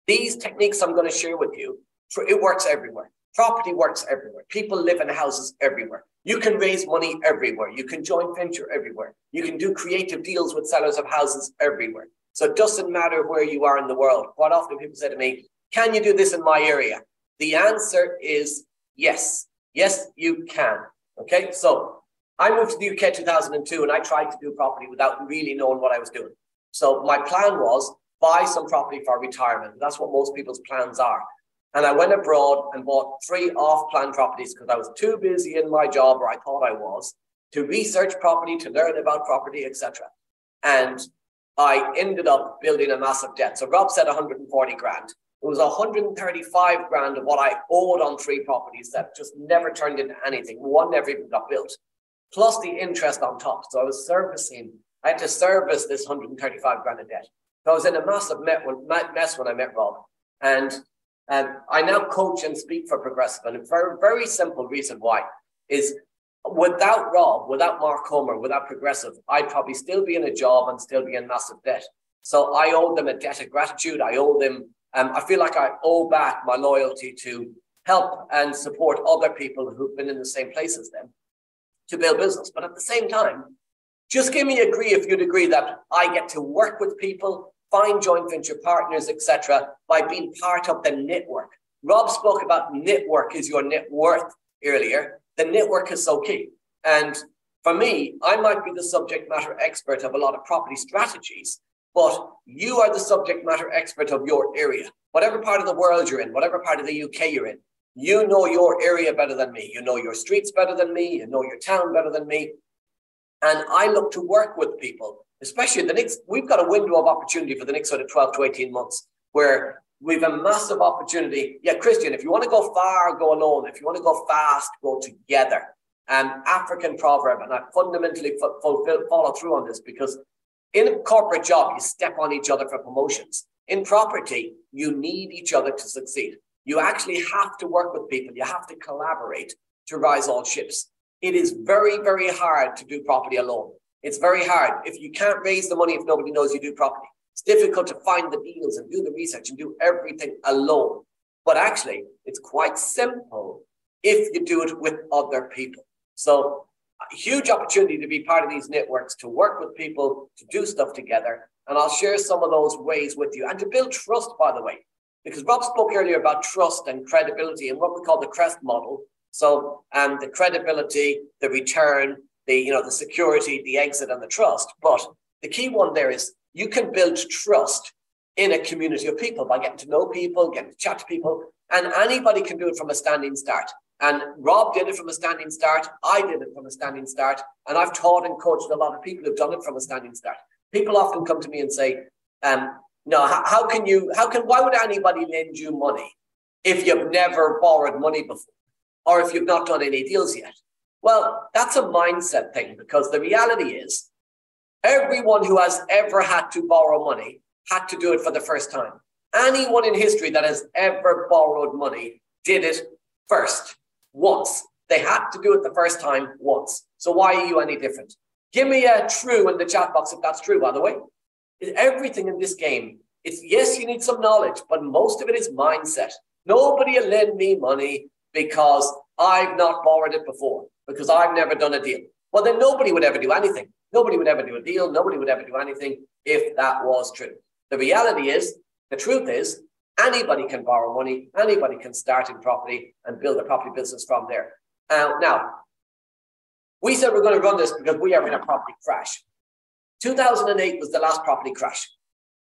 these techniques I'm going to share with you, it works everywhere. Property works everywhere. People live in houses everywhere. You can raise money everywhere. You can join venture everywhere. You can do creative deals with sellers of houses everywhere. So it doesn't matter where you are in the world. Quite often people say to me, Can you do this in my area? The answer is yes. Yes, you can. Okay, so I moved to the UK 2002 and I tried to do property without really knowing what I was doing. So my plan was buy some property for retirement. That's what most people's plans are. And I went abroad and bought three off-plan properties because I was too busy in my job, or I thought I was, to research property, to learn about property, etc. And I ended up building a massive debt. So Rob said 140 grand. It was 135 grand of what I owed on three properties that just never turned into anything. One never even got built, plus the interest on top. So I was servicing, I had to service this 135 grand of debt. So I was in a massive mess when I met Rob. And um, I now coach and speak for Progressive. And a very, very simple reason why is without Rob, without Mark Homer, without Progressive, I'd probably still be in a job and still be in massive debt. So I owe them a debt of gratitude. I owe them um, I feel like I owe back my loyalty to help and support other people who've been in the same place as them to build business. But at the same time, just give me a agree if you'd agree that I get to work with people, find joint venture partners, etc., by being part of the network. Rob spoke about network is your net worth earlier. The network is so key. And for me, I might be the subject matter expert of a lot of property strategies, but you are the subject matter expert of your area. Whatever part of the world you're in, whatever part of the UK you're in, you know your area better than me. You know your streets better than me. You know your town better than me. And I look to work with people, especially the next, we've got a window of opportunity for the next sort of 12 to 18 months where we've a massive opportunity. Yeah, Christian, if you want to go far, go alone. If you want to go fast, go together. Um, African proverb, and I fundamentally fulfill, follow through on this because in a corporate job, you step on each other for promotions. In property, you need each other to succeed. You actually have to work with people. You have to collaborate to rise all ships. It is very, very hard to do property alone. It's very hard. If you can't raise the money, if nobody knows you do property, it's difficult to find the deals and do the research and do everything alone. But actually, it's quite simple if you do it with other people. So a huge opportunity to be part of these networks, to work with people, to do stuff together. And I'll share some of those ways with you and to build trust, by the way, because Rob spoke earlier about trust and credibility and what we call the CREST model. So, um, the credibility, the return, the, you know, the security, the exit and the trust. But the key one there is you can build trust in a community of people by getting to know people, getting to chat to people, and anybody can do it from a standing start. And Rob did it from a standing start. I did it from a standing start. And I've taught and coached a lot of people who've done it from a standing start. People often come to me and say, um, no, how, how can you, how can, why would anybody lend you money if you've never borrowed money before or if you've not done any deals yet? Well, that's a mindset thing because the reality is everyone who has ever had to borrow money had to do it for the first time. Anyone in history that has ever borrowed money did it first once. They had to do it the first time once. So why are you any different? Give me a true in the chat box if that's true, by the way. Everything in this game, it's yes, you need some knowledge, but most of it is mindset. Nobody will lend me money because I've not borrowed it before, because I've never done a deal. Well, then nobody would ever do anything. Nobody would ever do a deal. Nobody would ever do anything if that was true. The reality is, the truth is, Anybody can borrow money, anybody can start in property and build a property business from there. Uh, now, we said we're going to run this because we are in a property crash. 2008 was the last property crash.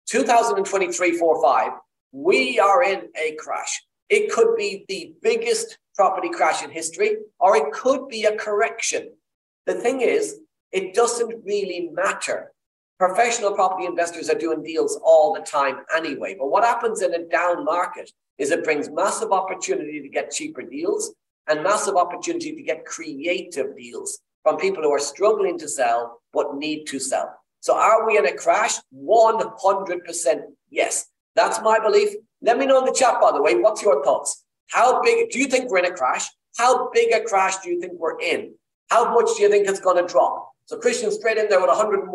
2023 4 5, we are in a crash. It could be the biggest property crash in history, or it could be a correction. The thing is, it doesn't really matter Professional property investors are doing deals all the time anyway. But what happens in a down market is it brings massive opportunity to get cheaper deals and massive opportunity to get creative deals from people who are struggling to sell but need to sell. So are we in a crash? 100% yes. That's my belief. Let me know in the chat, by the way, what's your thoughts? How big do you think we're in a crash? How big a crash do you think we're in? How much do you think it's going to drop? So Christian straight in there with 101%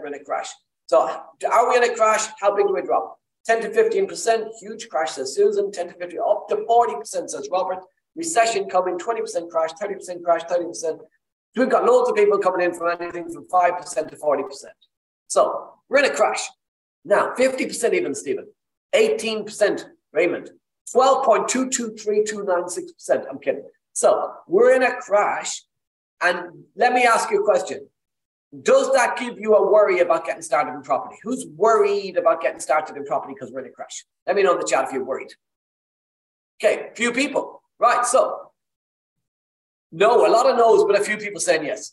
we're in a crash. So are we in a crash? How big do we drop? 10 to 15%, huge crash, says Susan. 10 to 50, up to 40%, says Robert. Recession coming, 20% crash, 30% crash, 30%. So we've got loads of people coming in from anything from 5% to 40%. So we're in a crash. Now, 50% even, Stephen. 18% Raymond, 12.223296%. I'm kidding. So we're in a crash. And let me ask you a question. Does that give you a worry about getting started in property? Who's worried about getting started in property because we're in a crash? Let me know in the chat if you're worried. Okay, few people. Right. So, no, a lot of no's, but a few people saying yes.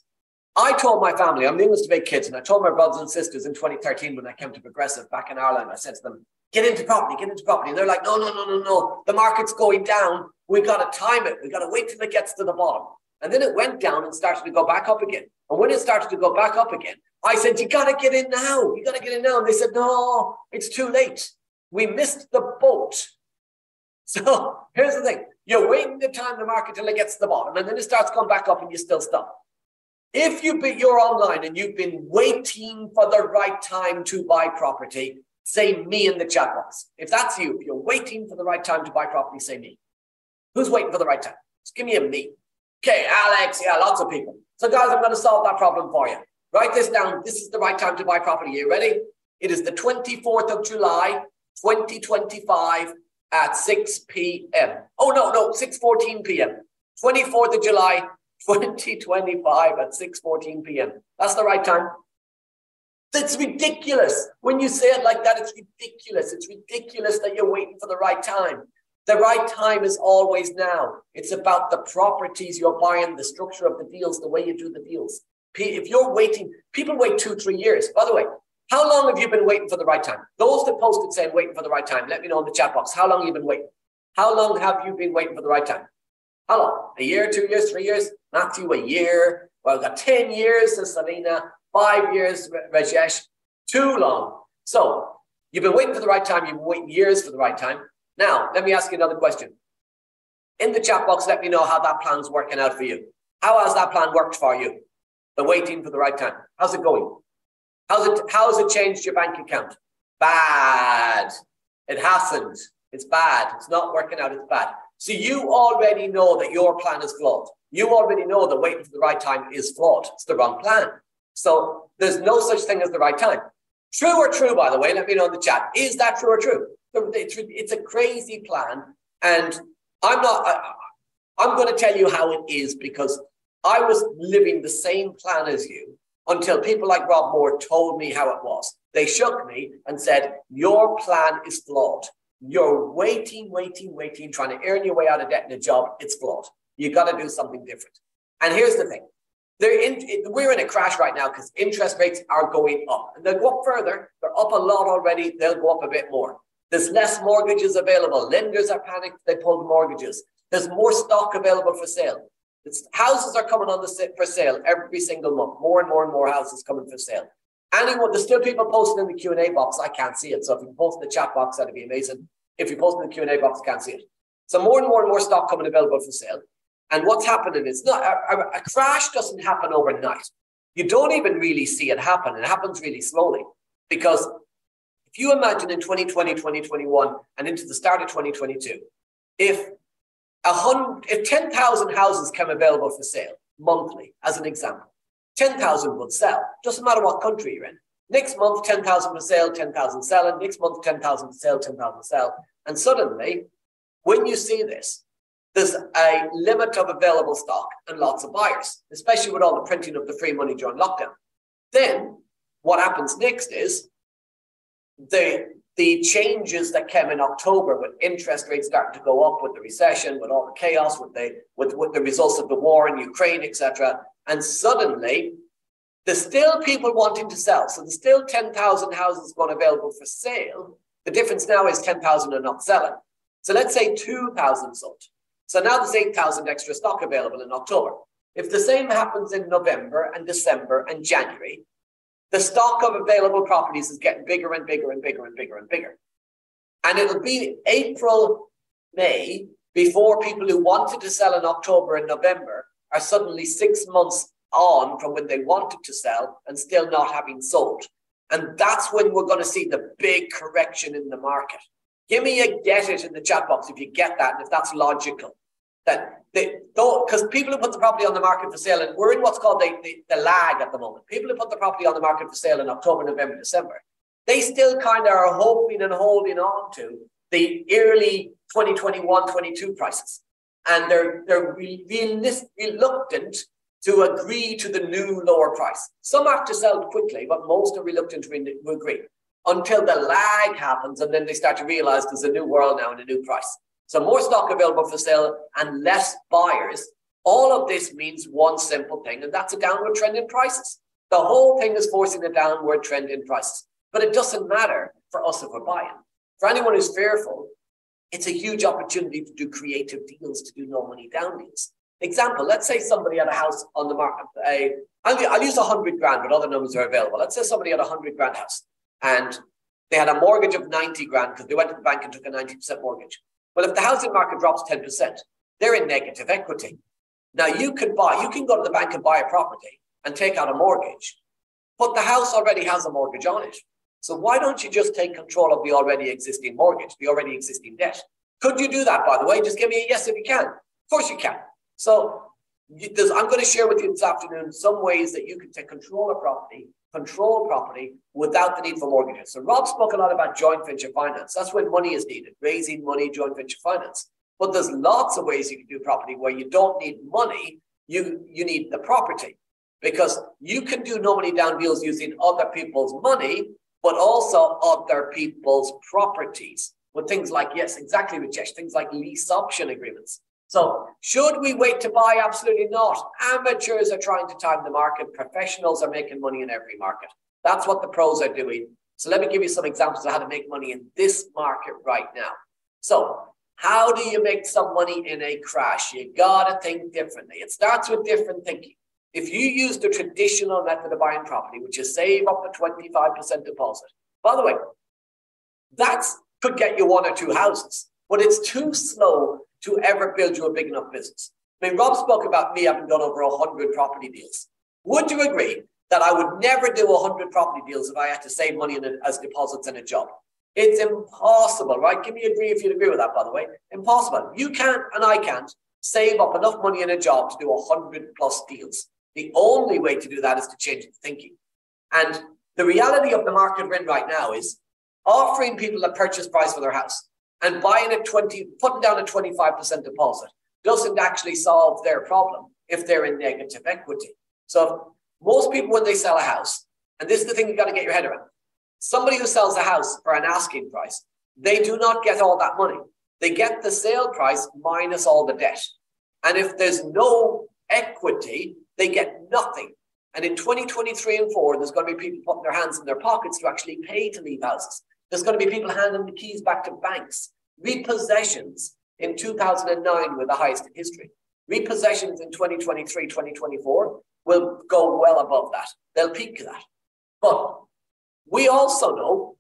I told my family, I'm the youngest of eight kids, and I told my brothers and sisters in 2013 when I came to Progressive back in Ireland, I said to them, get into property, get into property. And they're like, no, no, no, no, no. The market's going down. We've got to time it. We've got to wait till it gets to the bottom. And then it went down and started to go back up again. And when it started to go back up again, I said, you got to get in now. You got to get in now. And they said, no, it's too late. We missed the boat. So here's the thing. You're waiting to time the market till it gets to the bottom and then it starts going back up and you still stop. If you've been, you're online and you've been waiting for the right time to buy property, say me in the chat box. If that's you, if you're waiting for the right time to buy property, say me. Who's waiting for the right time? Just give me a me. Okay, Alex, yeah, lots of people. So, guys, I'm going to solve that problem for you. Write this down. This is the right time to buy property. Are you ready? It is the 24th of July, 2025 at 6 p.m. Oh, no, no, 6.14 p.m. 24th of July, 2025 at 6.14 p.m. That's the right time. That's ridiculous. When you say it like that, it's ridiculous. It's ridiculous that you're waiting for the right time. The right time is always now. It's about the properties you're buying, the structure of the deals, the way you do the deals. If you're waiting, people wait two, three years. By the way, how long have you been waiting for the right time? Those that posted saying waiting for the right time, let me know in the chat box. How long have you been waiting? How long have you been waiting for the right time? How long? A year, two years, three years? Matthew, a year. Well, I've got 10 years, says Selena. Five years, Rajesh. Too long. So you've been waiting for the right time. You've been waiting years for the right time. Now, let me ask you another question. In the chat box, let me know how that plan's working out for you. How has that plan worked for you? The waiting for the right time. How's it going? How's it, how's it changed your bank account? Bad. It hasn't. It's bad. It's not working out. It's bad. So you already know that your plan is flawed. You already know that waiting for the right time is flawed. It's the wrong plan. So there's no such thing as the right time. True or true, by the way, let me know in the chat. Is that true or true? It's, a crazy plan. And I'm not, I, I'm going to tell you how it is because I was living the same plan as you until people like Rob Moore told me how it was. They shook me and said, Your plan is flawed. You're waiting, waiting, waiting, trying to earn your way out of debt in a job. It's flawed. You got to do something different. And here's the thing in, we're in a crash right now because interest rates are going up and they'll go up further. They're up a lot already. They'll go up a bit more. There's less mortgages available. Lenders are panicked. They pulled mortgages. There's more stock available for sale. It's, houses are coming on the for sale every single month. More and more and more houses coming for sale. Anyone, there's still people posting in the Q and A box. I can't see it. So if you post in the chat box, that'd be amazing. If you post in the Q and A box, I can't see it. So more and more and more stock coming available for sale. And what's happening is not a, a, a crash doesn't happen overnight. You don't even really see it happen. It happens really slowly because if you imagine in 2020, 2021, and into the start of 2022, if a hundred, if 10,000 houses come available for sale monthly, as an example, 10,000 would sell. Doesn't matter what country you're in. Next month, 10,000 for sale, 10,000 selling. Next month, 10,000 for sale, 10,000 sell. And suddenly, when you see this, there's a limit of available stock and lots of buyers, especially with all the printing of the free money during lockdown. Then what happens next is the the changes that came in October with interest rates starting to go up with the recession, with all the chaos, with the with, with the results of the war in Ukraine, etc. And suddenly there's still people wanting to sell. So there's still 10,000 houses gone available for sale. The difference now is 10,000 are not selling. So let's say 2,000 sold. So now there's 8,000 extra stock available in October. If the same happens in November and December and January, the stock of available properties is getting bigger and bigger and bigger and bigger and bigger. And it'll be April, May before people who wanted to sell in October and November are suddenly six months on from when they wanted to sell and still not having sold. And that's when we're going to see the big correction in the market. Give me a get it in the chat box if you get that and if that's logical. That they don't, because people who put the property on the market for sale, and we're in what's called the, the, the lag at the moment. People who put the property on the market for sale in October, November, December, they still kind of are hoping and holding on to the early 2021, 22 prices. And they're, they're re- reluctant to agree to the new lower price. Some have to sell quickly, but most are reluctant to, re- to agree until the lag happens and then they start to realize there's a new world now and a new price. So more stock available for sale and less buyers. All of this means one simple thing, and that's a downward trend in prices. The whole thing is forcing a downward trend in prices. But it doesn't matter for us if we're buying. For anyone who's fearful, it's a huge opportunity to do creative deals, to do no money down deals. Example, let's say somebody had a house on the market. A, I'll, I'll use 100 grand, but other numbers are available. Let's say somebody had a 100 grand house and they had a mortgage of 90 grand because they went to the bank and took a 90% mortgage. Well, if the housing market drops 10%, they're in negative equity. Now you could buy, you can go to the bank and buy a property and take out a mortgage, but the house already has a mortgage on it. So why don't you just take control of the already existing mortgage, the already existing debt? Could you do that, by the way? Just give me a yes if you can. Of course you can. So I'm going to share with you this afternoon some ways that you can take control of property, control property without the need for mortgages. So Rob spoke a lot about joint venture finance. That's when money is needed, raising money, joint venture finance. But there's lots of ways you can do property where you don't need money, you, you need the property. Because you can do no money down deals using other people's money but also other people's properties with things like, yes, exactly, Rajesh, things like lease option agreements. So, should we wait to buy? Absolutely not. Amateurs are trying to time the market, professionals are making money in every market. That's what the pros are doing. So, let me give you some examples of how to make money in this market right now. So, how do you make some money in a crash? You got to think differently. It starts with different thinking. If you use the traditional method of buying property, which is save up to 25% deposit, by the way, that could get you one or two houses, but it's too slow to ever build you a big enough business. I mean, Rob spoke about me having done over 100 property deals. Would you agree that I would never do 100 property deals if I had to save money a, as deposits in a job? It's impossible, right? Give me a agree if you'd agree with that, by the way. Impossible. You can't, and I can't, save up enough money in a job to do 100 plus deals. The only way to do that is to change the thinking. And the reality of the market we're in right now is offering people a purchase price for their house and buying a 20, putting down a 25% deposit doesn't actually solve their problem if they're in negative equity. So most people, when they sell a house, and this is the thing you've got to get your head around, somebody who sells a house for an asking price, they do not get all that money. They get the sale price minus all the debt. And if there's no equity, they get nothing. And in 2023 and 4, there's going to be people putting their hands in their pockets to actually pay to leave houses. There's going to be people handing the keys back to banks. Repossessions in 2009 were the highest in history. Repossessions in 2023, 2024 will go well above that. They'll peak that. But we also know,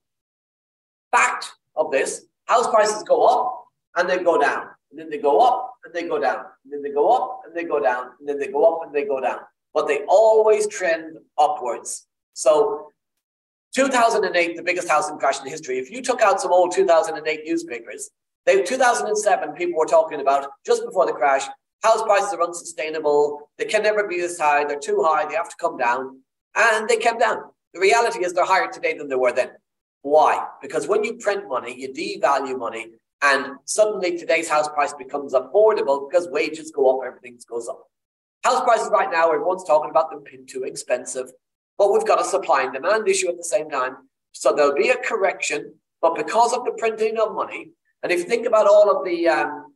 fact of this, house prices go up and they go down. And then they go up and they go down. And then they go up and they go down. And then they go up and they go down. But they always trend upwards. So 2008, the biggest housing crash in history. If you took out some old 2008 newspapers, they 2007 people were talking about just before the crash. House prices are unsustainable. They can never be this high. They're too high. They have to come down, and they came down. The reality is they're higher today than they were then. Why? Because when you print money, you devalue money, and suddenly today's house price becomes affordable because wages go up, everything goes up. House prices right now, everyone's talking about them being too expensive, but we've got a supply and demand issue at the same time. So there'll be a correction, but because of the printing of money, and if you think about all of the, um,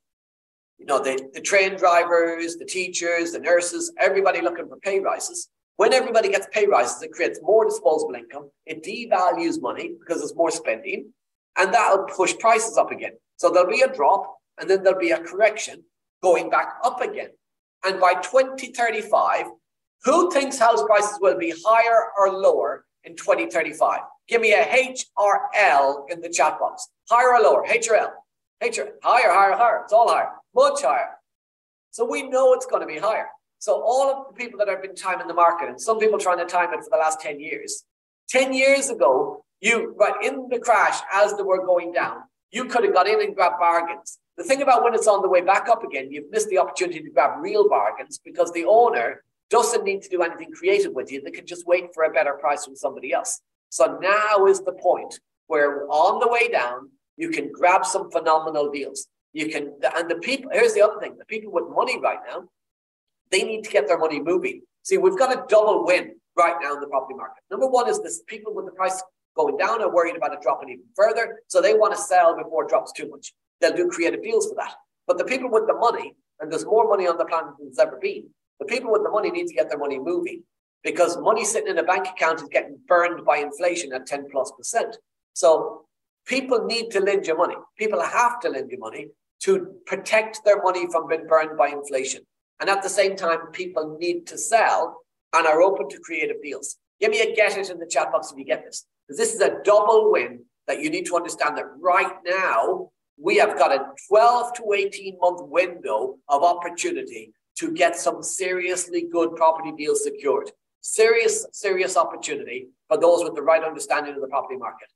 you know, the, the train drivers, the teachers, the nurses, everybody looking for pay rises. When everybody gets pay rises, it creates more disposable income. It devalues money because there's more spending, and that'll push prices up again. So there'll be a drop and then there'll be a correction going back up again. And by 2035, who thinks house prices will be higher or lower in 2035? Give me a H or L in the chat box. Higher or lower? H or L? H or higher, higher, higher. It's all higher, much higher. So we know it's going to be higher. So all of the people that have been timing the market, and some people trying to time it for the last 10 years, 10 years ago, you right in the crash as they were going down, you could have got in and grabbed bargains. The thing about when it's on the way back up again, you've missed the opportunity to grab real bargains because the owner doesn't need to do anything creative with you. They can just wait for a better price from somebody else. So now is the point where on the way down, You can grab some phenomenal deals. You can, and the people, here's the other thing the people with money right now, they need to get their money moving. See, we've got a double win right now in the property market. Number one is this people with the price going down are worried about it dropping even further. So they want to sell before it drops too much. They'll do creative deals for that. But the people with the money, and there's more money on the planet than there's ever been, the people with the money need to get their money moving because money sitting in a bank account is getting burned by inflation at 10 plus percent. So people need to lend you money. People have to lend you money to protect their money from being burned by inflation. And at the same time, people need to sell and are open to creative deals. Give me a get it in the chat box if you get this. Because this is a double win that you need to understand that right now we have got a 12 to 18 month window of opportunity to get some seriously good property deals secured. Serious, serious opportunity for those with the right understanding of the property market.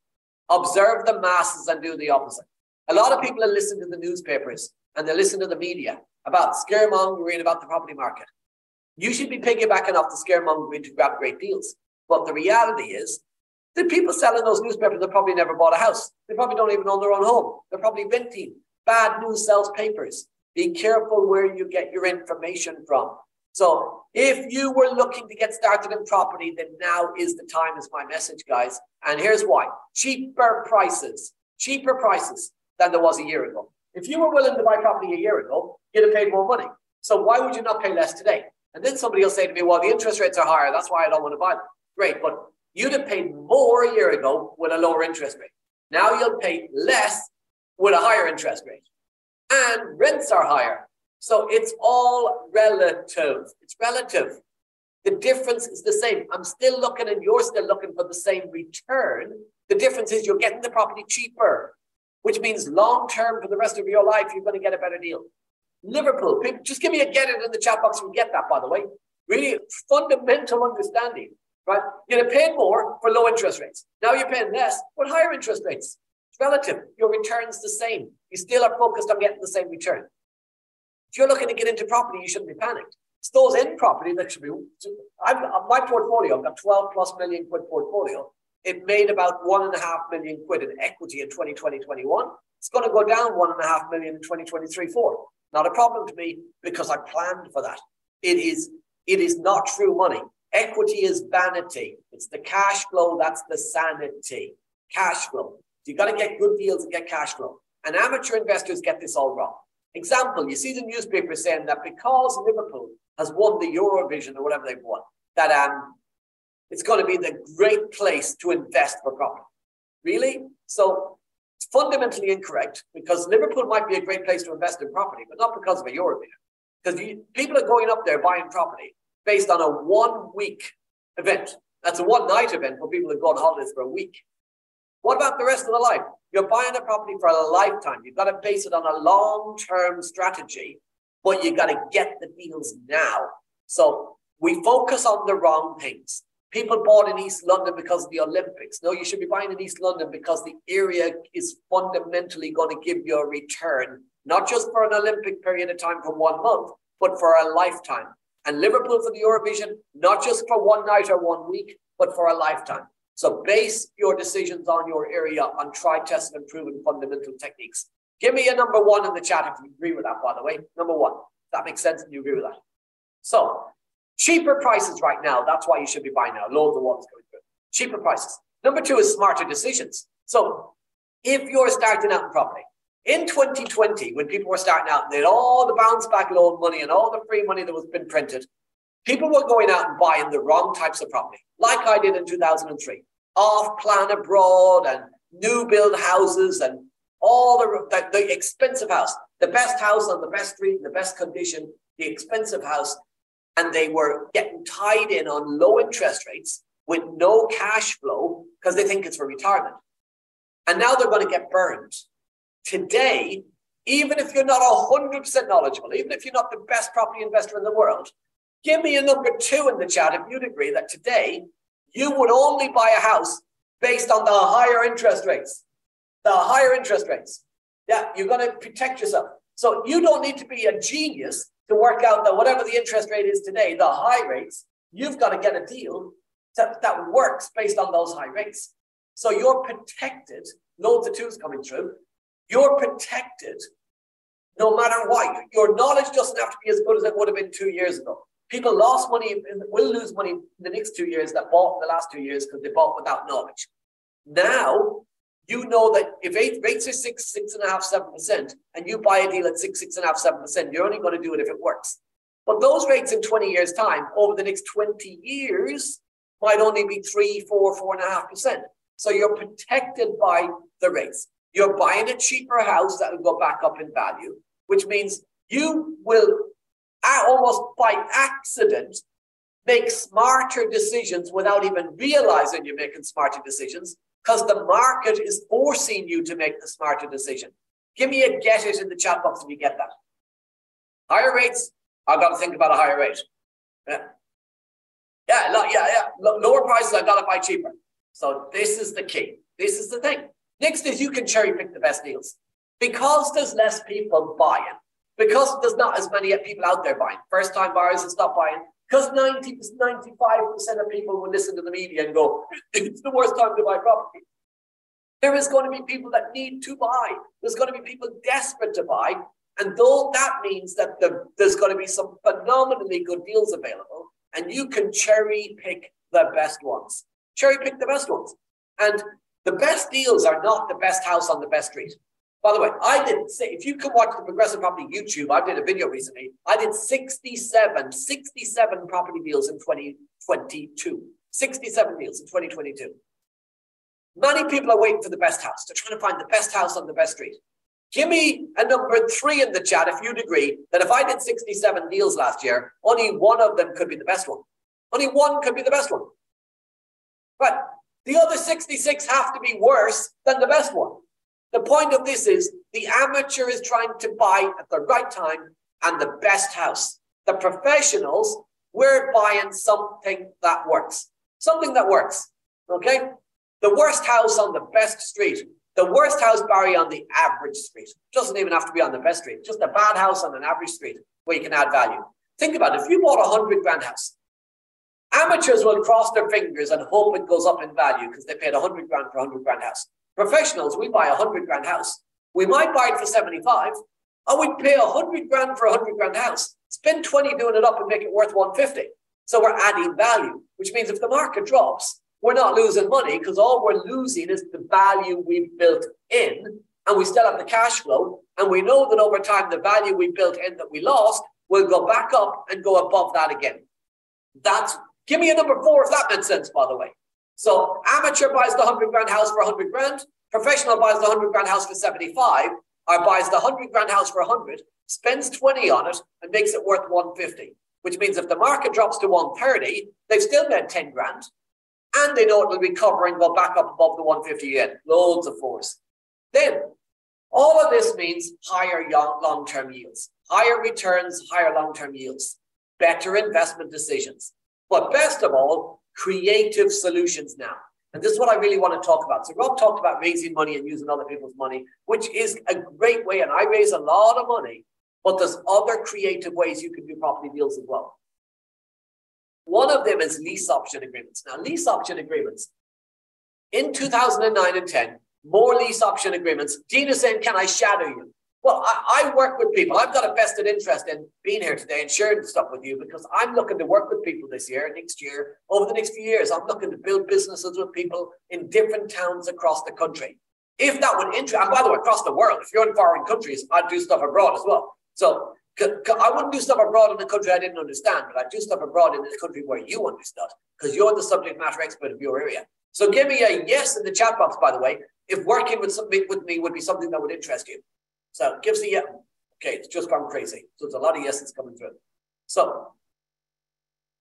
Observe the masses and do the opposite. A lot of people are listening to the newspapers and they listen to the media about scaremongering about the property market. You should be piggybacking off the scaremongering to grab great deals. But the reality is, the people selling those newspapers have probably never bought a house. They probably don't even own their own home. They're probably renting. Bad news sells papers. Be careful where you get your information from. So if you were looking to get started in property, then now is the time, is my message, guys. And here's why cheaper prices, cheaper prices than there was a year ago. If you were willing to buy property a year ago, you'd have paid more money. So why would you not pay less today? And then somebody will say to me, well, the interest rates are higher. That's why I don't want to buy them. Great. But you'd have paid more a year ago with a lower interest rate. Now you'll pay less with a higher interest rate. And rents are higher. So it's all relative. It's relative. The difference is the same. I'm still looking and you're still looking for the same return. The difference is you're getting the property cheaper, which means long term for the rest of your life, you're going to get a better deal. Liverpool, people, just give me a get it in the chat box. We get that, by the way. Really fundamental understanding right? You're paying more for low interest rates. Now you're paying less with higher interest rates. Relative. Your return's the same. You still are focused on getting the same return. If you're looking to get into property, you shouldn't be panicked. It's those in property that should be. I've, uh, my portfolio, I've got 12 plus million quid portfolio. It made about one and a half million quid in equity in 2020, 21. It's going to go down one and a half million in 2023, four. Not a problem to me because I planned for that. It is, it is not true money. Equity is vanity. It's the cash flow that's the sanity. Cash flow. So you got to get good deals and get cash flow. And amateur investors get this all wrong. Example, you see the newspaper saying that because Liverpool has won the Eurovision or whatever they've won, that um, it's going to be the great place to invest for property. Really? So it's fundamentally incorrect because Liverpool might be a great place to invest in property, but not because of a Eurovision. Because people are going up there buying property based on a one week event. That's a one night event for people who go on holidays for a week. What about the rest of the life? You're buying a property for a lifetime. You've got to base it on a long term strategy, but you've got to get the deals now. So we focus on the wrong things. People bought in East London because of the Olympics. No, you should be buying in East London because the area is fundamentally going to give you a return, not just for an Olympic period of time for one month, but for a lifetime and Liverpool for the Eurovision, not just for one night or one week, but for a lifetime. So base your decisions on your area on tried, tested, and proven fundamental techniques. Give me a number one in the chat if you agree with that, by the way. Number one. That makes sense and you agree with that. So cheaper prices right now. That's why you should be buying now. Loads of ones going through. Cheaper prices. Number two is smarter decisions. So if you're starting out in property, in 2020, when people were starting out they had all the bounce back loan money and all the free money that was been printed, people were going out and buying the wrong types of property, like I did in 2003. Off plan abroad and new build houses and all the, the, the expensive house, the best house on the best street, the best condition, the expensive house. And they were getting tied in on low interest rates with no cash flow because they think it's for retirement. And now they're going to get burned Today, even if you're not 100% knowledgeable, even if you're not the best property investor in the world, give me a number two in the chat if you'd agree that today you would only buy a house based on the higher interest rates. The higher interest rates. Yeah, you're going to protect yourself. So you don't need to be a genius to work out that whatever the interest rate is today, the high rates, you've got to get a deal that, that works based on those high rates. So you're protected, loads of twos coming through, you're protected no matter what. Your knowledge doesn't have to be as good as it would have been two years ago. People lost money, will lose money in the next two years that bought in the last two years because they bought without knowledge. Now, you know that if eight, rates are six, six and a half, seven percent, and you buy a deal at six, six and a half, seven percent, you're only going to do it if it works. But those rates in 20 years' time, over the next 20 years, might only be three, four, four and a half percent. So you're protected by the rates. You're buying a cheaper house that will go back up in value, which means you will almost by accident make smarter decisions without even realizing you're making smarter decisions because the market is forcing you to make the smarter decision. Give me a get it in the chat box if you get that. Higher rates, I've got to think about a higher rate. Yeah, yeah, yeah, yeah. Lower prices, I've got to buy cheaper. So this is the key. This is the thing. Next is you can cherry pick the best deals. Because there's less people buying, because there's not as many people out there buying, first time buyers will stop buying, because 90 95% of people will listen to the media and go, it's the worst time to buy property. There is going to be people that need to buy. There's going to be people desperate to buy. And though that means that the, there's going to be some phenomenally good deals available, and you can cherry pick the best ones. Cherry pick the best ones. And the best deals are not the best house on the best street. By the way, I did say, if you can watch the Progressive Property YouTube, I did a video recently. I did 67, 67 property deals in 2022. 67 deals in 2022. Many people are waiting for the best house. They're trying to find the best house on the best street. Give me a number three in the chat if you'd agree that if I did 67 deals last year, only one of them could be the best one. Only one could be the best one. But the other 66 have to be worse than the best one. The point of this is the amateur is trying to buy at the right time and the best house. The professionals, we're buying something that works. Something that works. Okay? The worst house on the best street. The worst house, Barry, on the average street. Doesn't even have to be on the best street. Just a bad house on an average street where you can add value. Think about it. If you bought a hundred grand house, Amateurs will cross their fingers and hope it goes up in value because they paid 100 grand for a 100 grand house. Professionals, we buy a 100 grand house. We might buy it for 75, or we pay a 100 grand for a 100 grand house. Spend 20 doing it up and make it worth 150. So we're adding value, which means if the market drops, we're not losing money because all we're losing is the value we've built in, and we still have the cash flow. And we know that over time, the value we built in that we lost will go back up and go above that again. That's Give me a number four if that makes sense, by the way. So amateur buys the 100 grand house for 100 grand, professional buys the 100 grand house for 75, or buys the 100 grand house for 100, spends 20 on it, and makes it worth 150. Which means if the market drops to 130, they've still made 10 grand, and they know it will recover and go back up above the 150 again. Loads of force. Then all of this means higher long term yields, higher returns, higher long term yields, better investment decisions. But best of all, creative solutions now. And this is what I really want to talk about. So Rob talked about raising money and using other people's money, which is a great way. And I raise a lot of money, but there's other creative ways you can do property deals as well. One of them is lease option agreements. Now, lease option agreements. In 2009 and 10, more lease option agreements. Is saying, can I shadow you? Well, I, I, work with people. I've got a vested interest in being here today and sharing stuff with you because I'm looking to work with people this year, next year, over the next few years. I'm looking to build businesses with people in different towns across the country. If that would interest, and by the way, across the world, if you're in foreign countries, I'd do stuff abroad as well. So I wouldn't do stuff abroad in a country I didn't understand, but I'd do stuff abroad in a country where you understood because you're the subject matter expert of your area. So give me a yes in the chat box, by the way, if working with, with me would be something that would interest you. So gives the yes. Okay, it's just gone crazy. So there's a lot of yeses coming through. So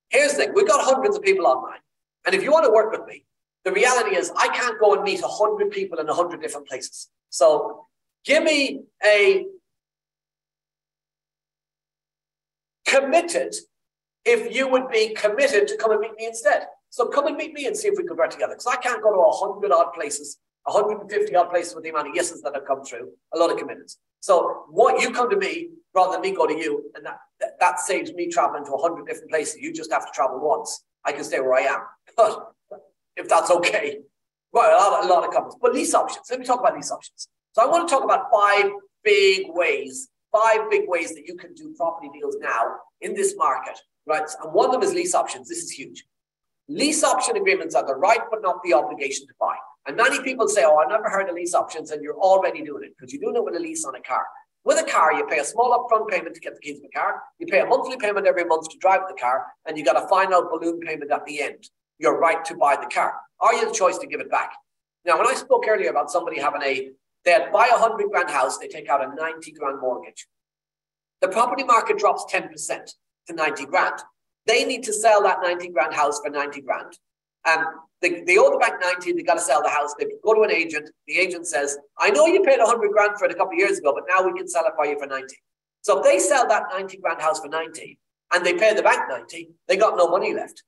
here's the thing. We've got hundreds of people online. And if you want to work with me, the reality is I can't go and meet 100 people in 100 different places. So give me a committed if you would be committed to come and meet me instead. So come and meet me and see if we can work together. Because I can't go to 100 odd places 150 odd places with the amount of yeses that have come through, a lot of commitments. So what you come to me rather than me go to you, and that, that, that saves me traveling to 100 different places. You just have to travel once. I can stay where I am. But if that's okay, well, a lot, a lot of comments. But lease options. Let me talk about lease options. So I want to talk about five big ways, five big ways that you can do property deals now in this market, right? And one of them is lease options. This is huge. Lease option agreements are the right but not the obligation to buy. And many people say, Oh, I've never heard of lease options, and you're already doing it because you're doing it with a lease on a car. With a car, you pay a small upfront payment to get the keys of the car, you pay a monthly payment every month to drive the car, and you got a final balloon payment at the end. Your right to buy the car. Are you the choice to give it back? Now, when I spoke earlier about somebody having a, they'd buy a 100 grand house, they take out a 90 grand mortgage. The property market drops 10% to 90 grand. They need to sell that 90 grand house for 90 grand. Um, and they, they owe the bank 90, they got to sell the house. They go to an agent. The agent says, I know you paid 100 grand for it a couple of years ago, but now we can sell it for you for 90. So if they sell that 90 grand house for 90 and they pay the bank 90, they got no money left.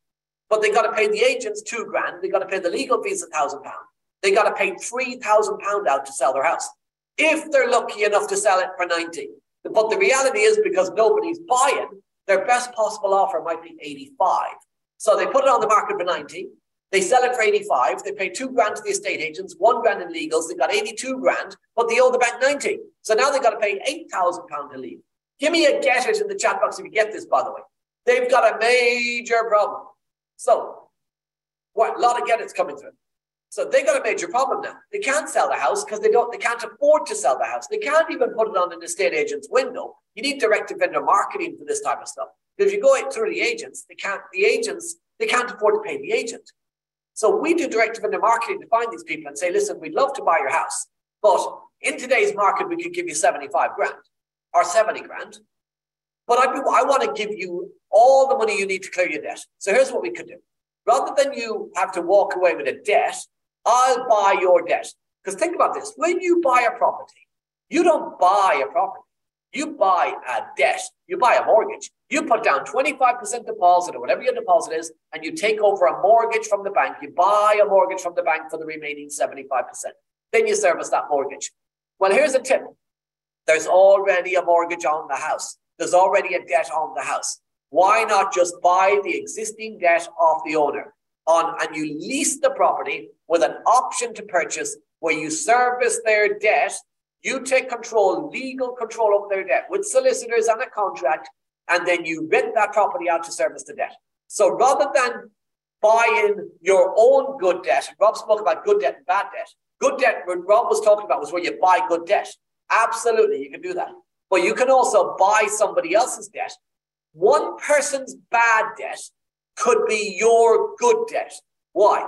But they got to pay the agents two grand. They got to pay the legal fees a thousand pounds. They got to pay three thousand pound out to sell their house if they're lucky enough to sell it for 90. But the reality is because nobody's buying, their best possible offer might be 85. So they put it on the market for 90. They sell it for 85. They pay two grand to the estate agents, one grand in legals. They got 82 grand, but they owe the bank 90. So now they've got to pay 8,000 pounds to leave. Give me a get it in the chat box if you get this, by the way. They've got a major problem. So, what? A lot of get it's coming through. So they've got a major problem now. They can't sell the house because they don't. They can't afford to sell the house. They can't even put it on an estate agent's window. You need direct to vendor marketing for this type of stuff. Because if you go through the agents, they can't. The agents they can't afford to pay the agent. So we do direct vendor marketing to find these people and say, listen, we'd love to buy your house, but in today's market, we could give you 75 grand or 70 grand. But I, I want to give you all the money you need to clear your debt. So here's what we could do. Rather than you have to walk away with a debt, I'll buy your debt. Because think about this when you buy a property, you don't buy a property, you buy a debt, you buy a mortgage. You put down 25% deposit or whatever your deposit is, and you take over a mortgage from the bank. You buy a mortgage from the bank for the remaining 75%. Then you service that mortgage. Well, here's a tip there's already a mortgage on the house, there's already a debt on the house. Why not just buy the existing debt off the owner? on and you lease the property with an option to purchase where you service their debt, you take control, legal control over their debt with solicitors and a contract, and then you rent that property out to service the debt. So rather than buying your own good debt, Rob spoke about good debt and bad debt. Good debt, what Rob was talking about was where you buy good debt. Absolutely, you can do that. But you can also buy somebody else's debt. One person's bad debt could be your good debt. Why?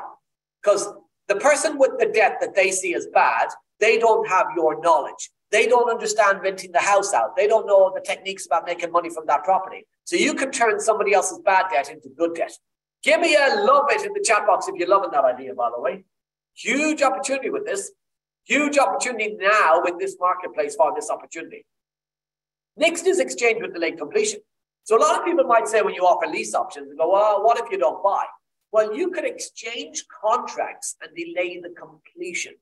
Because the person with the debt that they see as bad, they don't have your knowledge. They don't understand renting the house out. They don't know the techniques about making money from that property. So you can turn somebody else's bad debt into good debt. Give me a love it in the chat box if you're loving that idea, by the way. Huge opportunity with this. Huge opportunity now in this marketplace for this opportunity. Next is exchange with delayed completion. So a lot of people might say when you offer lease options, go, well, what if you don't buy? Well, you could exchange contracts and delay the completion.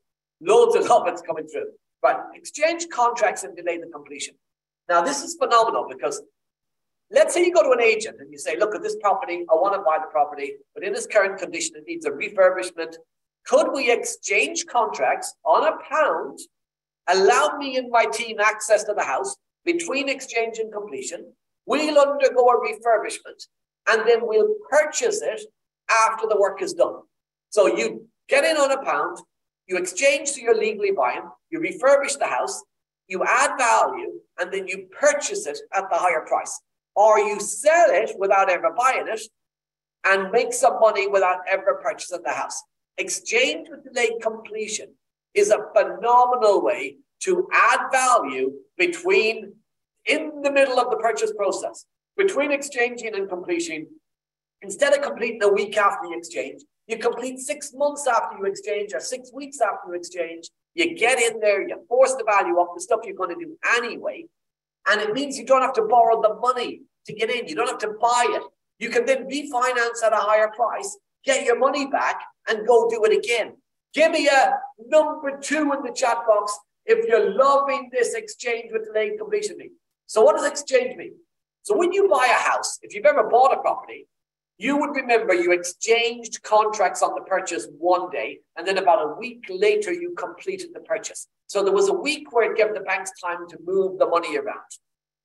Loads of comments coming through. But exchange contracts and delay the completion. Now, this is phenomenal because let's say you go to an agent and you say, look at this property, I want to buy the property, but in its current condition, it needs a refurbishment. Could we exchange contracts on a pound, allow me and my team access to the house between exchange and completion? We'll undergo a refurbishment and then we'll purchase it after the work is done. So you get in on a pound, you exchange so you're legally buying, you refurbish the house, you add value, and then you purchase it at the higher price. Or you sell it without ever buying it and make some money without ever purchasing the house. Exchange with delayed completion is a phenomenal way to add value between in the middle of the purchase process, between exchanging and completing, instead of completing a week after the exchange, you complete six months after you exchange or six weeks after you exchange. You get in there, you force the value up, the stuff you're going to do anyway. And it means you don't have to borrow the money to get in. You don't have to buy it. You can then refinance at a higher price, get your money back, and go do it again. Give me a number two in the chat box if you're loving this exchange with delayed completion. So what does exchange mean? So when you buy a house, if you've ever bought a property, you would remember you exchanged contracts on the purchase one day, and then about a week later, you completed the purchase. So there was a week where it gave the banks time to move the money around.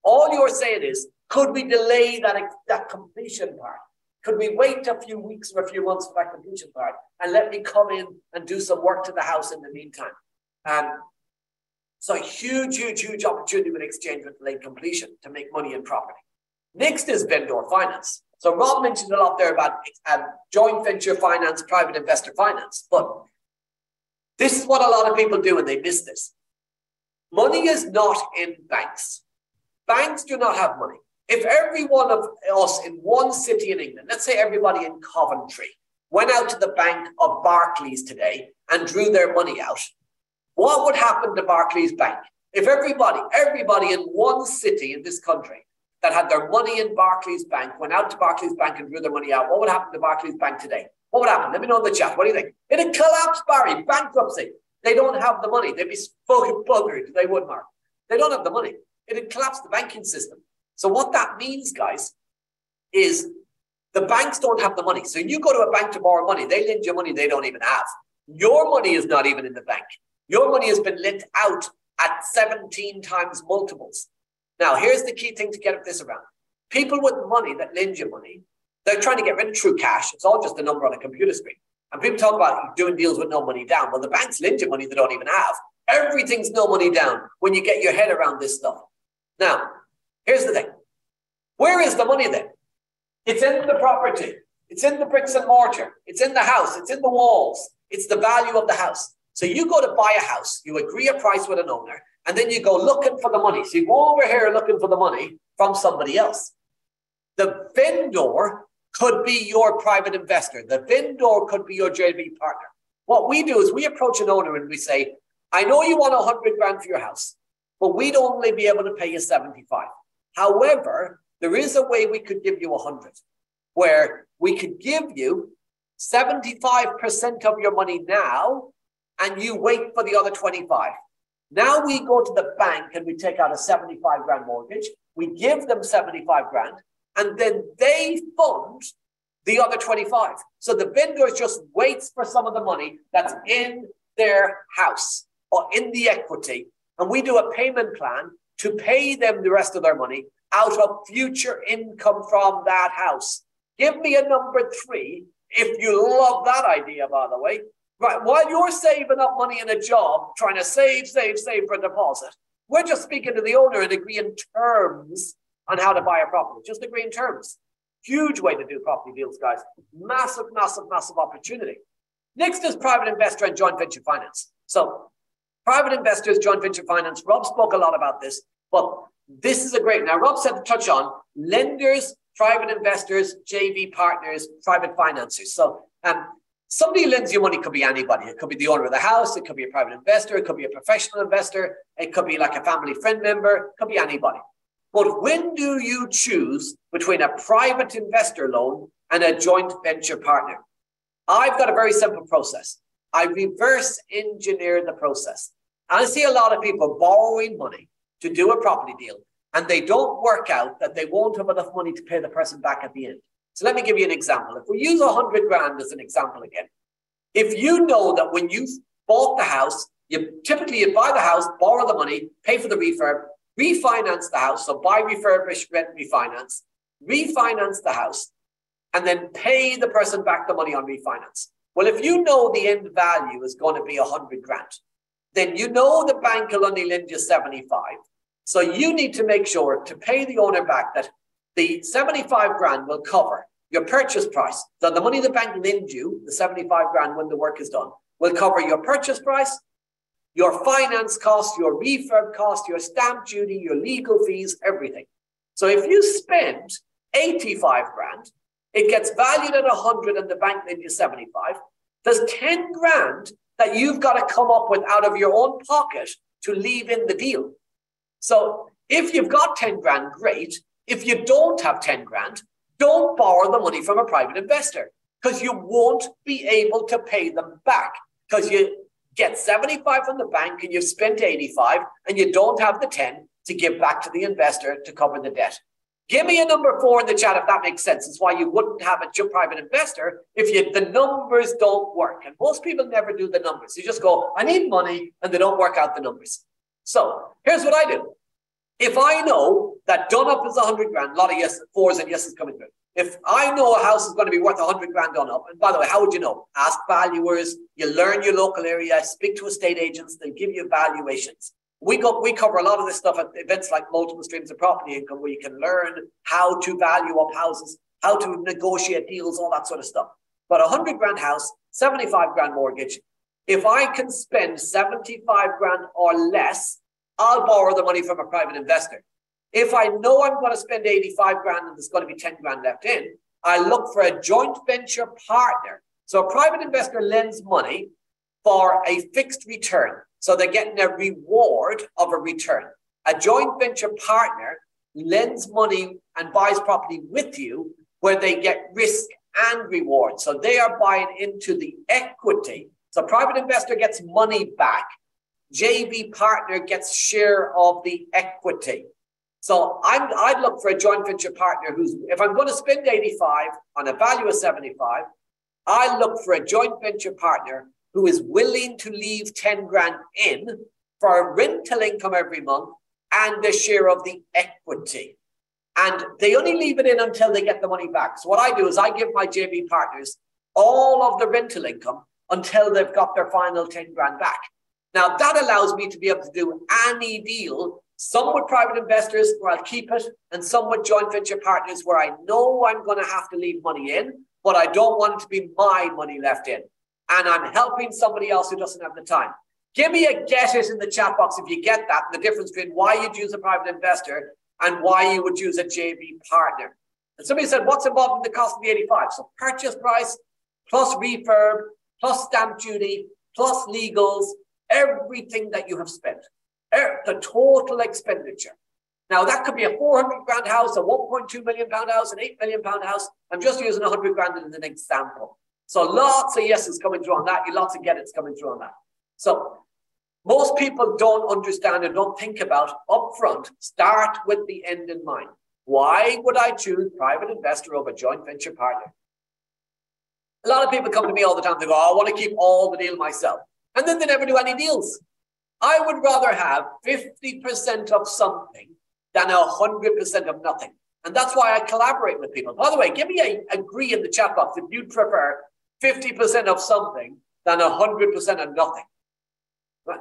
All you're saying is, could we delay that, that completion part? Could we wait a few weeks or a few months for that completion part and let me come in and do some work to the house in the meantime? Um, so huge, huge, huge opportunity with exchange with late completion to make money in property. Next is vendor finance. So Rob mentioned a lot there about um, joint venture finance, private investor finance. But this is what a lot of people do and they miss this. Money is not in banks. Banks do not have money. If every one of us in one city in England, let's say everybody in Coventry, went out to the bank of Barclays today and drew their money out, what would happen to Barclays Bank? If everybody, everybody in one city in this country that had their money in Barclays Bank went out to Barclays Bank and drew their money out, what would happen to Barclays Bank today? What would happen? Let me know in the chat. What do you think? It'd collapse, Barry. Bankruptcy. They don't have the money. They'd be fucking buggered. They would, Mark. They don't have the money. It'd collapse the banking system. So what that means, guys, is the banks don't have the money. So you go to a bank to borrow money, they lend you money they don't even have. Your money is not even in the bank. Your money has been lent out at 17 times multiples. Now, here's the key thing to get this around. People with money that lend you money, they're trying to get rid of true cash. It's all just a number on a computer screen. And people talk about doing deals with no money down. Well, the banks lend you money they don't even have. Everything's no money down when you get your head around this stuff. Now, here's the thing. Where is the money then? It's in the property. It's in the bricks and mortar. It's in the house. It's in the walls. It's the value of the house. So you go to buy a house, you agree a price with an owner, and then you go looking for the money. So you go over here looking for the money from somebody else. The vendor could be your private investor. The vendor could be your JV partner. What we do is we approach an owner and we say, I know you want a hundred grand for your house, but we'd only be able to pay you 75. However, there is a way we could give you a hundred where we could give you 75% of your money now and you wait for the other 25. Now we go to the bank and we take out a 75 grand mortgage. We give them 75 grand and then they fund the other 25. So the vendor just waits for some of the money that's in their house or in the equity. And we do a payment plan to pay them the rest of their money out of future income from that house. Give me a number three if you love that idea, by the way. Right, while you're saving up money in a job, trying to save, save, save for a deposit, we're just speaking to the owner and agreeing terms on how to buy a property. Just agreeing terms. Huge way to do property deals, guys. Massive, massive, massive opportunity. Next is private investor and joint venture finance. So, private investors, joint venture finance. Rob spoke a lot about this, but this is a great. Now, Rob said to touch on lenders, private investors, JV partners, private financiers. So, um, somebody lends you money could be anybody. It could be the owner of the house. It could be a private investor. It could be a professional investor. It could be like a family friend member. It could be anybody. But when do you choose between a private investor loan and a joint venture partner? I've got a very simple process. I reverse engineer the process. I see a lot of people borrowing money to do a property deal, and they don't work out that they won't have enough money to pay the person back at the end. So let me give you an example. If we use a hundred grand as an example again, if you know that when you bought the house, you typically you buy the house, borrow the money, pay for the refurb, refinance the house, so buy, refurbish, rent, refinance, refinance the house, and then pay the person back the money on refinance. Well, if you know the end value is going to be a hundred grand, then you know the bank will only lend you 75. So you need to make sure to pay the owner back that the 75 grand will cover your purchase price. So the money the bank lends you, the 75 grand when the work is done, will cover your purchase price, your finance cost, your refurb cost, your stamp duty, your legal fees, everything. So if you spend 85 grand, it gets valued at 100 and the bank lends you 75. There's 10 grand that you've got to come up with out of your own pocket to leave in the deal. So if you've got 10 grand, great. If you don't have 10 grand, don't borrow the money from a private investor because you won't be able to pay them back because you get 75 from the bank and you've spent 85 and you don't have the 10 to give back to the investor to cover the debt. Give me a number four in the chat if that makes sense. It's why you wouldn't have a private investor if you the numbers don't work. And most people never do the numbers. You just go, I need money, and they don't work out the numbers. So here's what I do. If I know that done up is a hundred grand, a lot of yes, fours and yeses coming through. If I know a house is going to be worth a hundred grand done up, and by the way, how would you know? Ask valuers, you learn your local area, speak to estate agents, they give you valuations. We go, we cover a lot of this stuff at events like multiple streams of property income, where you can learn how to value up houses, how to negotiate deals, all that sort of stuff. But a hundred grand house, 75 grand mortgage. If I can spend 75 grand or less, I'll borrow the money from a private investor. If I know I'm going to spend 85 grand and there's going to be 10 grand left in, I look for a joint venture partner. So a private investor lends money for a fixed return. So they're getting a reward of a return. A joint venture partner lends money and buys property with you where they get risk and reward. So they are buying into the equity. So private investor gets money back. JV partner gets share of the equity. So i would look for a joint venture partner who's, if I'm going to spend 85 on a value of 75, I look for a joint venture partner who is willing to leave 10 grand in for a rental income every month and a share of the equity. And they only leave it in until they get the money back. So what I do is I give my JV partners all of the rental income until they've got their final 10 grand back. Now that allows me to be able to do any deal, some with private investors where I'll keep it, and some with joint venture partners where I know I'm going to have to leave money in, but I don't want it to be my money left in and I'm helping somebody else who doesn't have the time. Give me a get it in the chat box if you get that, the difference between why you'd use a private investor and why you would use a JV partner. And somebody said, what's involved in the cost of the 85? So purchase price plus refurb plus stamp duty plus legals, everything that you have spent, eh, the total expenditure. Now that could be a 400 grand house, a 1.2 million pound house, an 8 million pound house. I'm just using 100 grand as an example. So lots of yeses coming through on that. You lots of get it's coming through on that. So most people don't understand and don't think about upfront. Start with the end in mind. Why would I choose private investor over joint venture partner? A lot of people come to me all the time. They go, oh, I want to keep all the deal myself. And then they never do any deals. I would rather have 50% of something than 100% of nothing. And that's why I collaborate with people. By the way, give me a agree in the chat box if you'd prefer 50% of something than 100% of nothing. Right?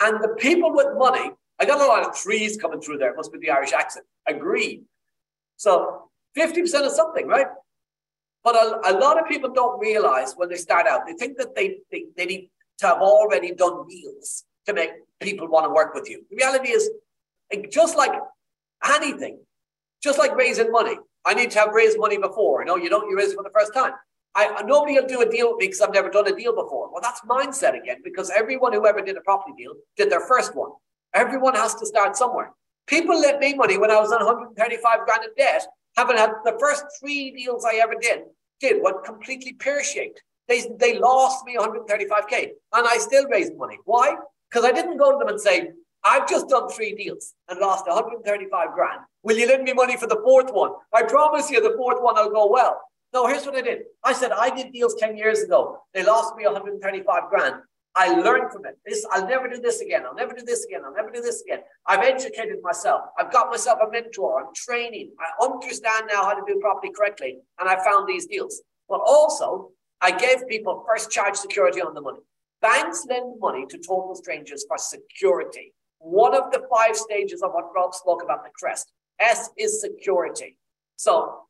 And the people with money, I got a lot of threes coming through there. It must be the Irish accent. Agree. So 50% of something, right? But a, a, lot of people don't realize when they start out, they think that they, they, they need to have already done deals to make people want to work with you. The reality is, just like anything, just like raising money, I need to have raised money before. You know, you don't, you raise it for the first time. I, nobody will do a deal with me because I've never done a deal before. Well, that's mindset again, because everyone who ever did a property deal did their first one. Everyone has to start somewhere. People lent me money when I was on 135 grand in debt, having had the first three deals I ever did, did went completely pear shaped. They, they lost me 135k and I still raised money. Why? Because I didn't go to them and say, I've just done three deals and lost 135 grand. Will you lend me money for the fourth one? I promise you the fourth one will go well. No, here's what I did. I said, I did deals 10 years ago. They lost me 135 grand. I learned from it. This, I'll never do this again. I'll never do this again. I'll never do this again. I've educated myself. I've got myself a mentor. I'm training. I understand now how to do property correctly. And I found these deals. But also, I gave people first charge security on the money. Banks lend money to total strangers for security. One of the five stages of what Rob spoke about the crest. S is security. So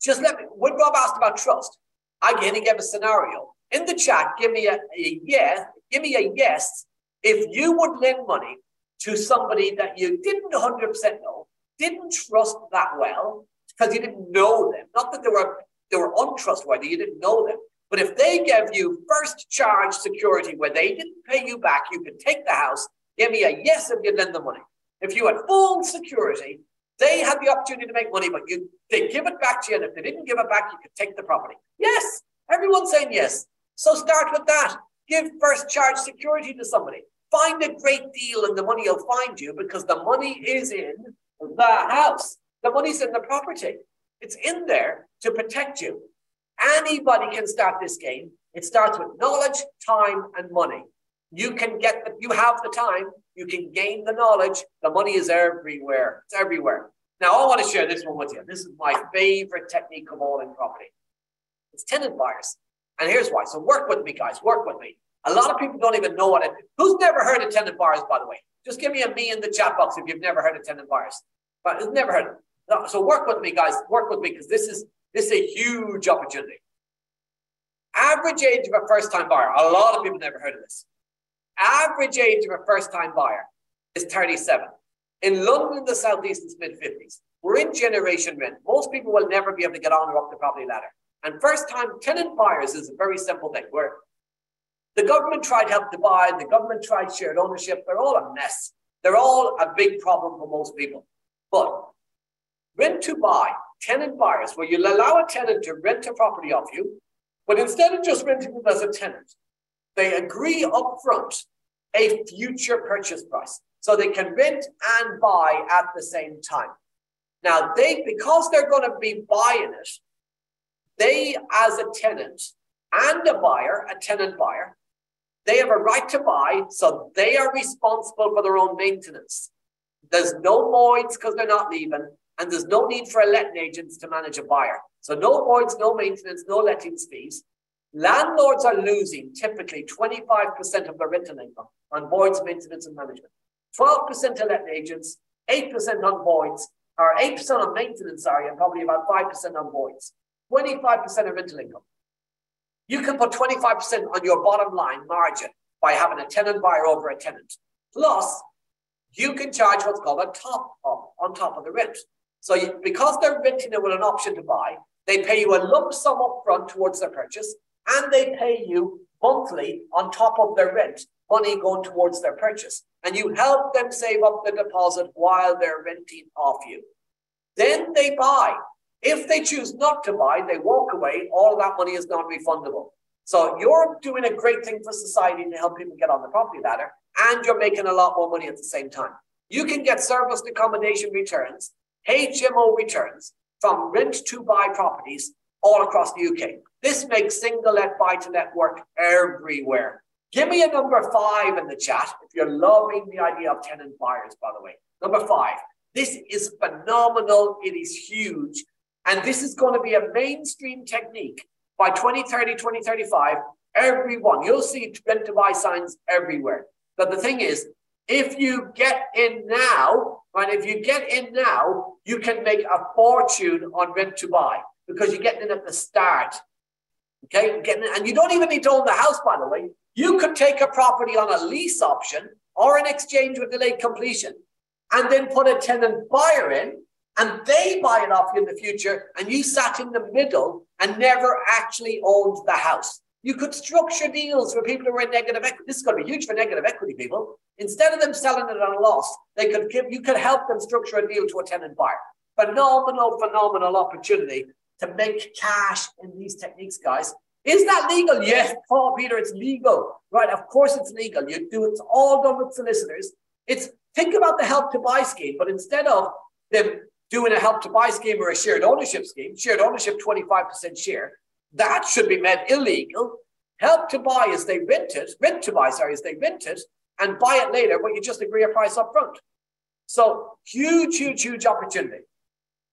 just let me, when Rob asked about trust, I he gave a scenario. In the chat, give me a, a yes, give me a yes if you would lend money to somebody that you didn't 100% know, didn't trust that well, because you didn't know them. Not that they were they were untrustworthy, you didn't know them. But if they gave you first charge security where they didn't pay you back, you could take the house, give me a yes if you lend the money. If you had full security, they had the opportunity to make money, but you they give it back to you. And if they didn't give it back, you could take the property. Yes, everyone's saying yes. So start with that. Give first charge security to somebody. Find a great deal and the money will find you because the money is in the house. The money's in the property. It's in there to protect you. Anybody can start this game. It starts with knowledge, time, and money. You can get the, you have the time, you can gain the knowledge. The money is everywhere. It's everywhere. Now, I want to share this one with you. This is my favorite technique of all in property. It's tenant buyers. And here's why. So work with me, guys. Work with me. A lot of people don't even know what it is. Who's never heard of tenant buyers, by the way? Just give me a me in the chat box if you've never heard of tenant buyers. But who's never heard of. So work with me, guys. Work with me because this is this is a huge opportunity. Average age of a first-time buyer. A lot of people never heard of this. Average age of a first-time buyer is 37. In London, the southeast, it's mid 50s. We're in generation rent. Most people will never be able to get on or up the property ladder. And first-time tenant buyers is a very simple thing where the government tried help to buy, the government tried shared ownership. They're all a mess. They're all a big problem for most people. But rent to buy, tenant buyers, where you'll allow a tenant to rent a property off you, but instead of just renting it as a tenant, they agree upfront a future purchase price. So they can rent and buy at the same time. Now they, because they're going to be buying it, they as a tenant and a buyer, a tenant buyer, they have a right to buy, so they are responsible for their own maintenance. There's no voids because they're not leaving, and there's no need for a letting agents to manage a buyer. So no voids, no maintenance, no lettings fees. Landlords are losing typically 25% of their rental income on voids, maintenance, and management. 12% to letting agents, 8% on voids, or 8% on maintenance, sorry, and probably about 5% on voids. 25% of rental income. You can put 25% on your bottom line margin by having a tenant buyer over a tenant. Plus, you can charge what's called a top up on top of the rent. So you, because they're renting it with an option to buy, they pay you a lump sum up front towards their purchase, and they pay you monthly on top of their rent, money going towards their purchase. And you help them save up the deposit while they're renting off you. Then they buy. If they choose not to buy, they walk away, all that money is non refundable. So you're doing a great thing for society to help people get on the property ladder, and you're making a lot more money at the same time. You can get serviced accommodation returns, HMO returns from rent to buy properties all across the UK. This makes single let buy to let work everywhere. Give me a number five in the chat if you're loving the idea of tenant buyers, by the way. Number five. This is phenomenal. It is huge. And this is going to be a mainstream technique by 2030, 2035. Everyone, you'll see rent to buy signs everywhere. But the thing is, if you get in now, right, if you get in now, you can make a fortune on rent to buy because you're getting in at the start. Okay, getting in, and you don't even need to own the house, by the way. You could take a property on a lease option or an exchange with delayed completion and then put a tenant buyer in and they buy it off you in the future, and you sat in the middle and never actually owned the house. You could structure deals for people who are in negative equity. This is going to be huge for negative equity people. Instead of them selling it at a loss, they could give you could help them structure a deal to a tenant buyer. Phenomenal, phenomenal opportunity to make cash in these techniques, guys. Is that legal? Yes, Paul Peter, it's legal. Right, of course it's legal. You do it's all done with solicitors. It's think about the help to buy scheme, but instead of them doing a help to buy scheme or a shared ownership scheme, shared ownership 25% share, that should be made illegal. Help to buy is they rent it, rent to buy, sorry, is they rent it and buy it later, but you just agree a price up front. So huge, huge, huge opportunity.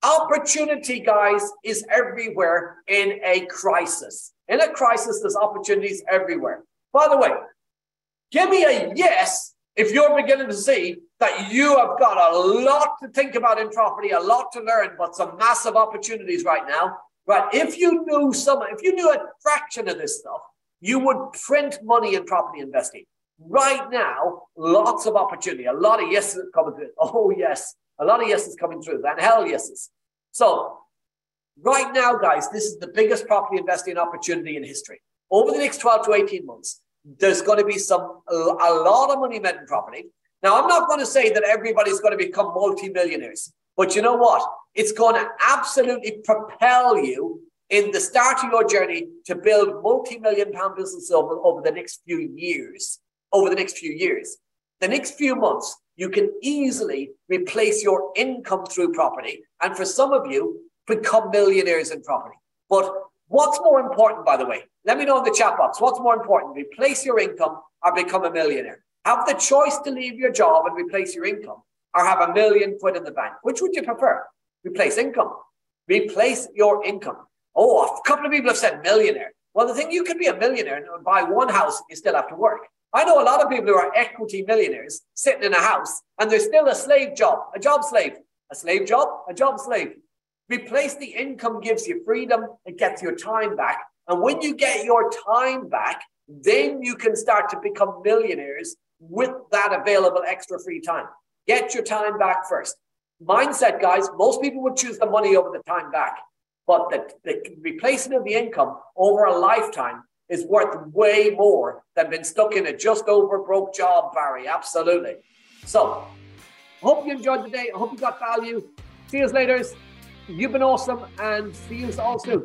Opportunity, guys, is everywhere in a crisis. In a crisis, there's opportunities everywhere. By the way, give me a yes if you're beginning to see that you have got a lot to think about in property, a lot to learn, but some massive opportunities right now. Right. If you knew some, if you knew a fraction of this stuff, you would print money in property investing. Right now, lots of opportunity, a lot of yeses coming through. Oh, yes, a lot of yeses coming through, and hell yeses. So, right now, guys, this is the biggest property investing opportunity in history. Over the next 12 to 18 months, there's going to be some a lot of money made in property. Now, I'm not going to say that everybody's going to become multimillionaires, but you know what? It's going to absolutely propel you in the start of your journey to build multi-million pound businesses over, over the next few years. Over the next few years, the next few months, you can easily replace your income through property. And for some of you, become millionaires in property. But what's more important, by the way? Let me know in the chat box. What's more important, replace your income or become a millionaire? Have the choice to leave your job and replace your income or have a million quid in the bank. Which would you prefer? Replace income. Replace your income. Oh, a couple of people have said millionaire. Well, the thing you can be a millionaire and buy one house, you still have to work. I know a lot of people who are equity millionaires sitting in a house and they're still a slave job, a job slave, a slave job, a job slave. Replace the income gives you freedom, it gets your time back. And when you get your time back, then you can start to become millionaires with that available extra free time. Get your time back first. Mindset, guys, most people would choose the money over the time back. But the, the replacement of the income over a lifetime is worth way more than being stuck in a just over broke job, Barry. Absolutely. So, hope you enjoyed the day. I hope you got value. See you later. You've been awesome and see you all soon.